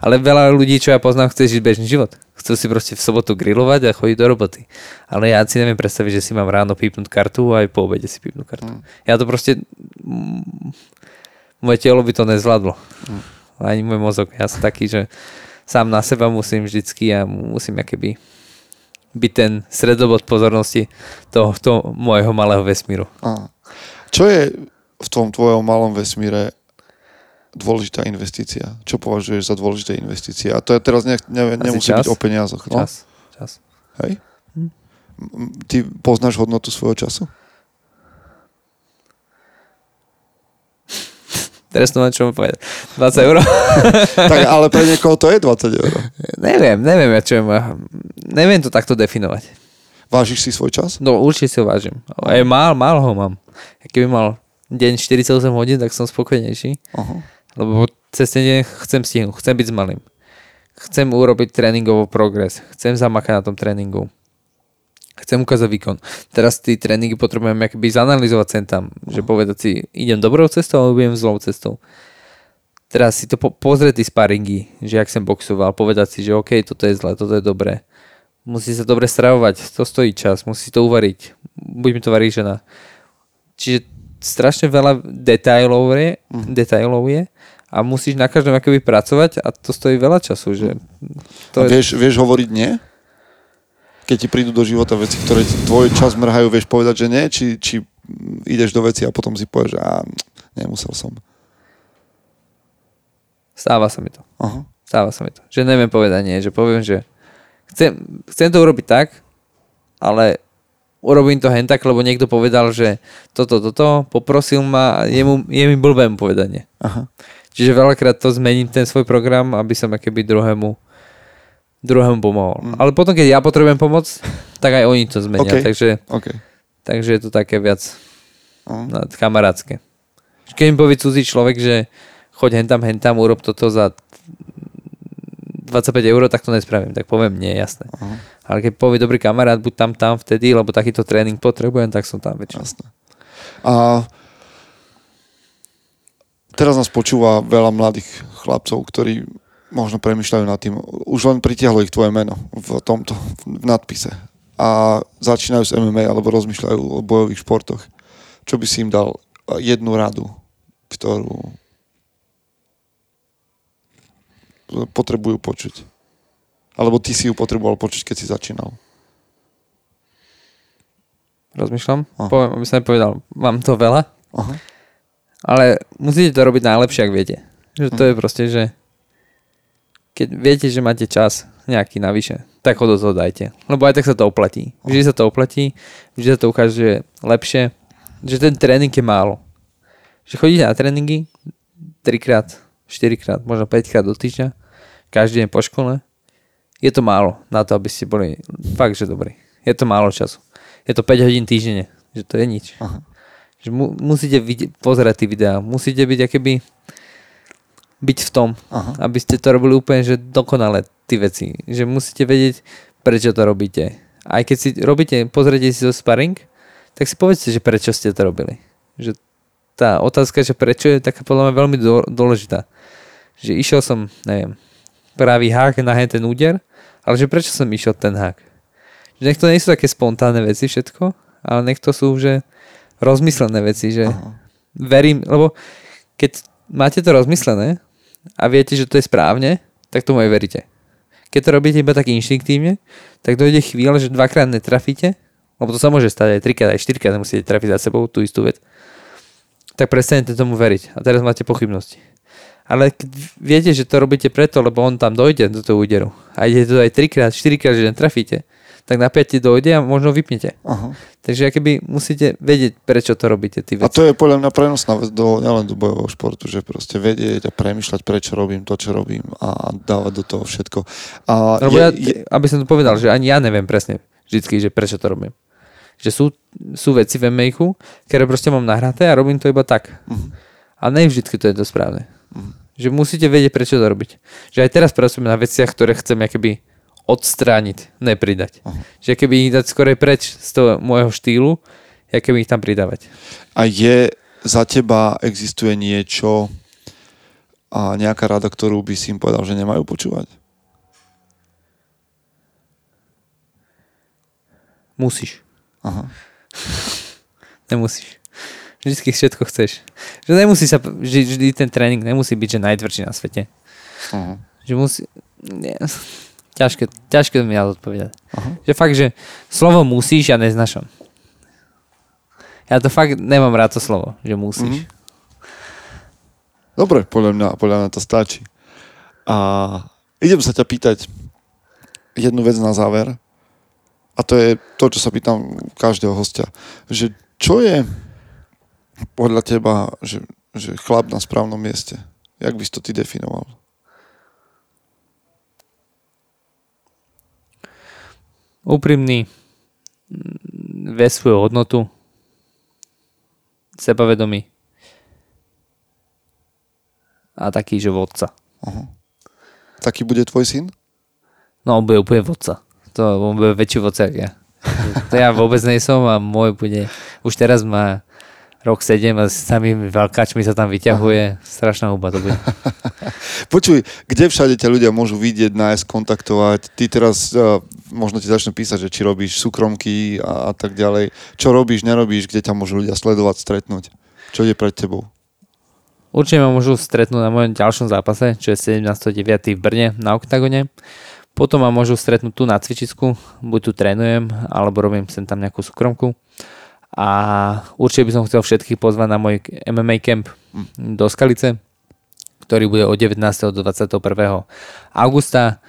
Ale veľa ľudí, čo ja poznám, chce žiť bežný život. Chcú si proste v sobotu grilovať a chodiť do roboty. Ale ja si neviem predstaviť, že si mám ráno pípnúť kartu a aj po obede si pípnúť kartu. Ja to proste... mm, Moje telo by to nezvládlo. Ani môj mozog. Ja som taký, že sám na seba musím vždycky a musím akéby byť ten stredobod pozornosti toho, toho môjho malého vesmíru. Á. Čo je v tom tvojom malom vesmíre dôležitá investícia? Čo považuješ za dôležité investície? A to je teraz ne, ne, nemusí byť o peniazoch. No? Čas. Čas. Hej? M- Ty poznáš hodnotu svojho času? [LAUGHS] Teraz to mám čo povedať. 20 eur? [LAUGHS] tak ale pre niekoho to je 20 eur. [LAUGHS] neviem, neviem, ja čo mám. Neviem to takto definovať. Vážiš si svoj čas? No určite si ho vážim. Aj mal, mal ho mám. Keby mal deň 48 hodín, tak som spokojnejší. Aha. Lebo cez ten deň chcem stihnúť, chcem byť s malým. Chcem urobiť tréningový progres. Chcem zamakať na tom tréningu. Chcem ukázať výkon. Teraz tí tréningy potrebujem akoby zanalizovať sem tam. Že povedať si, idem dobrou cestou alebo idem zlou cestou. Teraz si to po- pozrieť tí sparingy, že ak som boxoval, povedať si, že OK, toto je zlé, toto je dobré. Musí sa dobre stravovať, to stojí čas, musí to uvariť. Buď mi to varí žena. Čiže strašne veľa detailov je, detailov je a musíš na každom akoby pracovať a to stojí veľa času. Že To to je, vieš, vieš hovoriť nie? Keď ti prídu do života veci, ktoré ti tvoj čas mrhajú, vieš povedať, že nie? Či, či ideš do veci a potom si povieš, že á, nemusel som. stáva sa mi to. Aha. Stáva sa mi to. Že neviem povedať nie, že poviem, že chcem, chcem to urobiť tak, ale urobím to hen tak, lebo niekto povedal, že toto, toto, poprosil ma a je, mu, je mi blbé mu povedať nie. Aha. Čiže veľakrát to zmením ten svoj program, aby som akéby druhému druhému pomohol. Mm. Ale potom, keď ja potrebujem pomoc, tak aj oni to zmenia. OK. Takže, OK. takže je to také viac no, kamarátske. Keď mi povie cudzí človek, že choď hentam, hentam, urob toto za 25 eur, tak to nespravím. Tak poviem nie, jasné. Aha. Ale keď povie dobrý kamarát, buď tam, tam vtedy, lebo takýto tréning potrebujem, tak som tam väčšinou. Jasné. A teraz nás počúva veľa mladých chlapcov, ktorí možno premyšľajú nad tým. Už len pritiahlo ich tvoje meno v tomto, v nadpise. A začínajú s MMA alebo rozmýšľajú o bojových športoch. Čo by si im dal jednu radu, ktorú potrebujú počuť? Alebo ty si ju potreboval počuť, keď si začínal? Rozmýšľam? Aha. Poviem, aby som nepovedal, mám to veľa, Aha. ale musíte to robiť najlepšie, ak viete. Že to je proste, že keď viete, že máte čas nejaký navyše, tak ho do toho dajte. Lebo aj tak sa to oplatí. Vždy sa to oplatí, vždy sa to ukáže lepšie, že ten tréning je málo. Že chodíte na tréningy 3 krát, 4 krát, možno 5 krát do týždňa, každý deň po škole, je to málo na to, aby ste boli fakt, že dobrí. Je to málo času. Je to 5 hodín týždenne, že to je nič. Aha. Že mu, musíte vidieť, pozerať tie videá, musíte byť akéby byť v tom, Aha. aby ste to robili úplne, že dokonale tie veci. Že musíte vedieť, prečo to robíte. Aj keď si robíte, pozriete si zo sparring, tak si povedzte, že prečo ste to robili. Že tá otázka, že prečo je taká podľa mňa veľmi dôležitá. Že išiel som, neviem, pravý hák na ten úder, ale že prečo som išiel ten hák. Že nech to nie sú také spontánne veci všetko, ale nech to sú, že rozmyslené veci, že Aha. verím, lebo keď máte to rozmyslené a viete, že to je správne, tak tomu aj veríte. Keď to robíte iba tak inštinktívne, tak dojde chvíľa, že dvakrát netrafíte lebo to sa môže stať aj 3 aj 4 krát musíte trafiť za sebou tú istú vec, tak prestanete tomu veriť a teraz máte pochybnosti. Ale viete, že to robíte preto, lebo on tam dojde do toho úderu a ide to aj 3 krát, 4 krát, že trafíte, tak na 5 dojde a možno vypnete. Aha. Takže keby musíte vedieť, prečo to robíte. Ty veci. A to je podľa mňa prenosná vec do, nielen do bojového športu, že proste vedieť a premyšľať, prečo robím to, čo robím a dávať do toho všetko. A Lebo je, ja, je... aby som to povedal, že ani ja neviem presne vždycky, že prečo to robím že sú, sú veci v MMAku, ktoré proste mám nahraté a robím to iba tak. Uh-huh. A ne vždy to je to správne. Že musíte vedieť, prečo to robiť. Že aj teraz pracujeme na veciach, ktoré chcem keby odstrániť, nepridať. Uh-huh. Že keby ich dať skorej preč z toho môjho štýlu, ja keby ich tam pridávať. A je za teba existuje niečo a nejaká rada, ktorú by si im povedal, že nemajú počúvať? Musíš. Aha. [LAUGHS] Nemusíš. Vždycky všetko chceš. Že nemusí sa, vždy, vždy ten tréning nemusí byť, že najtvrdší na svete. Aha. Že musí... Nie, ťažké, ťažké mi ja odpovedať. Aha. Že fakt, že slovo musíš ja neznašam. Ja to fakt nemám rád to slovo, že musíš. Mm-hmm. Dobre, podľa mňa, podľa mňa to stačí. A idem sa ťa pýtať jednu vec na záver. A to je to, čo sa pýtam každého hostia. Že čo je podľa teba, že, že chlap na správnom mieste? Jak by si to ty definoval? Úprimný, vie svoju hodnotu, sebavedomý a taký, že vodca. Uh-huh. Taký bude tvoj syn? No, on bude úplne vodca to on bude väčší vocák ja. [LAUGHS] To ja vôbec nejsom a môj bude, už teraz má rok 7 a s samými veľkáčmi sa tam vyťahuje. Strašná huba to bude. [LAUGHS] Počuj, kde všade ťa ľudia môžu vidieť, nájsť, kontaktovať? Ty teraz, uh, možno ti začnú písať, že či robíš súkromky a, a tak ďalej. Čo robíš, nerobíš, kde ťa môžu ľudia sledovať, stretnúť? Čo je pred tebou? Určite ma môžu stretnúť na mojom ďalšom zápase, čo je 17.9. v Brne na Oktagone. Potom ma môžu stretnúť tu na cvičisku, buď tu trénujem, alebo robím sem tam nejakú súkromku. A určite by som chcel všetkých pozvať na môj MMA camp do Skalice, ktorý bude od 19. do 21. augusta.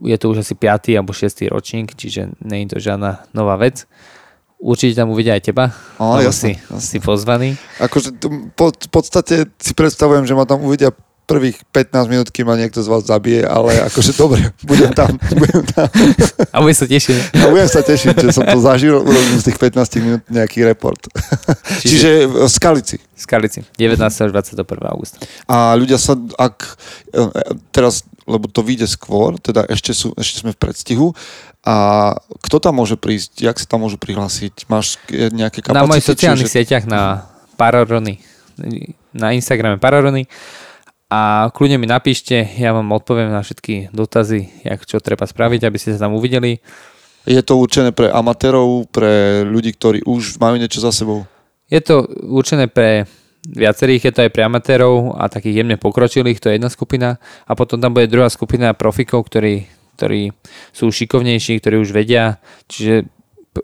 Je to už asi 5. alebo 6. ročník, čiže nie je to žiadna nová vec. Určite tam uvidia aj teba, oh, jasne, si, jasne. si pozvaný. Akože v podstate si predstavujem, že ma tam uvidia prvých 15 minút, kým ma niekto z vás zabije, ale akože dobre, [LAUGHS] budem tam, budem tam. A budem sa tešiť. A budem sa tešiť, že som to zažil, urobím z tých 15 minút nejaký report. Čiže, Čiže v Skalici. Skalici, 19. až 21. augusta. A ľudia sa, ak e, teraz, lebo to vyjde skôr, teda ešte, sú, ešte sme v predstihu, a kto tam môže prísť, jak sa tam môžu prihlásiť? Máš nejaké kapacity? Na mojich sociálnych čiže... sieťach na Pararony, na Instagrame Pararony a kľudne mi napíšte, ja vám odpoviem na všetky dotazy, jak čo treba spraviť, aby ste sa tam uvideli. Je to určené pre amatérov, pre ľudí, ktorí už majú niečo za sebou? Je to určené pre viacerých, je to aj pre amatérov a takých jemne pokročilých, to je jedna skupina. A potom tam bude druhá skupina profikov, ktorí, ktorí sú šikovnejší, ktorí už vedia. Čiže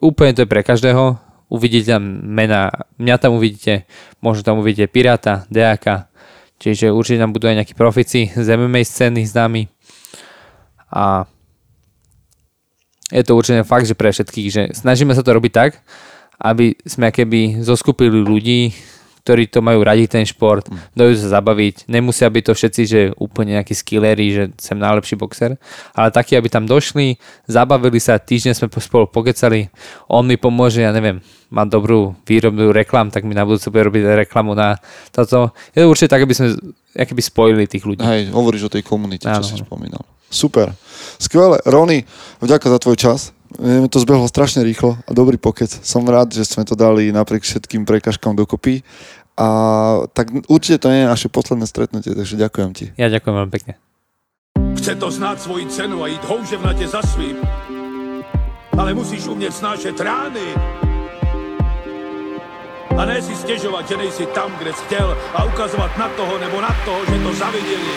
úplne to je pre každého. Uvidíte tam mena, mňa tam uvidíte, možno tam uvidíte Piráta, Deaka, Čiže určite tam budú aj nejakí profici z MMA scény známi. A je to určite fakt, že pre všetkých, že snažíme sa to robiť tak, aby sme keby zoskupili ľudí, ktorí to majú radi ten šport, mm. dajú sa zabaviť. Nemusia byť to všetci, že úplne nejakí skillery, že som najlepší boxer, ale takí, aby tam došli, zabavili sa, týždeň sme spolu pokecali, on mi pomôže, ja neviem, má dobrú výrobnú reklam, tak mi na budúce bude robiť reklamu na toto. Je to určite tak, aby sme by spojili tých ľudí. Hej, hovoríš o tej komunite, čo si spomínal. Super. Skvelé. Rony, vďaka za tvoj čas. Mne to zbehlo strašne rýchlo a dobrý pokec. Som rád, že sme to dali napriek všetkým prekažkám dokopy. A tak určite to nie je naše posledné stretnutie, takže ďakujem ti. Ja ďakujem veľmi pekne. Chce to znát svoji cenu a jít houževnatě za svým. Ale musíš umět snášet rány. A ne si stěžovat, že nejsi tam, kde jsi chtěl a ukazovat na toho nebo na toho, že to zaviděli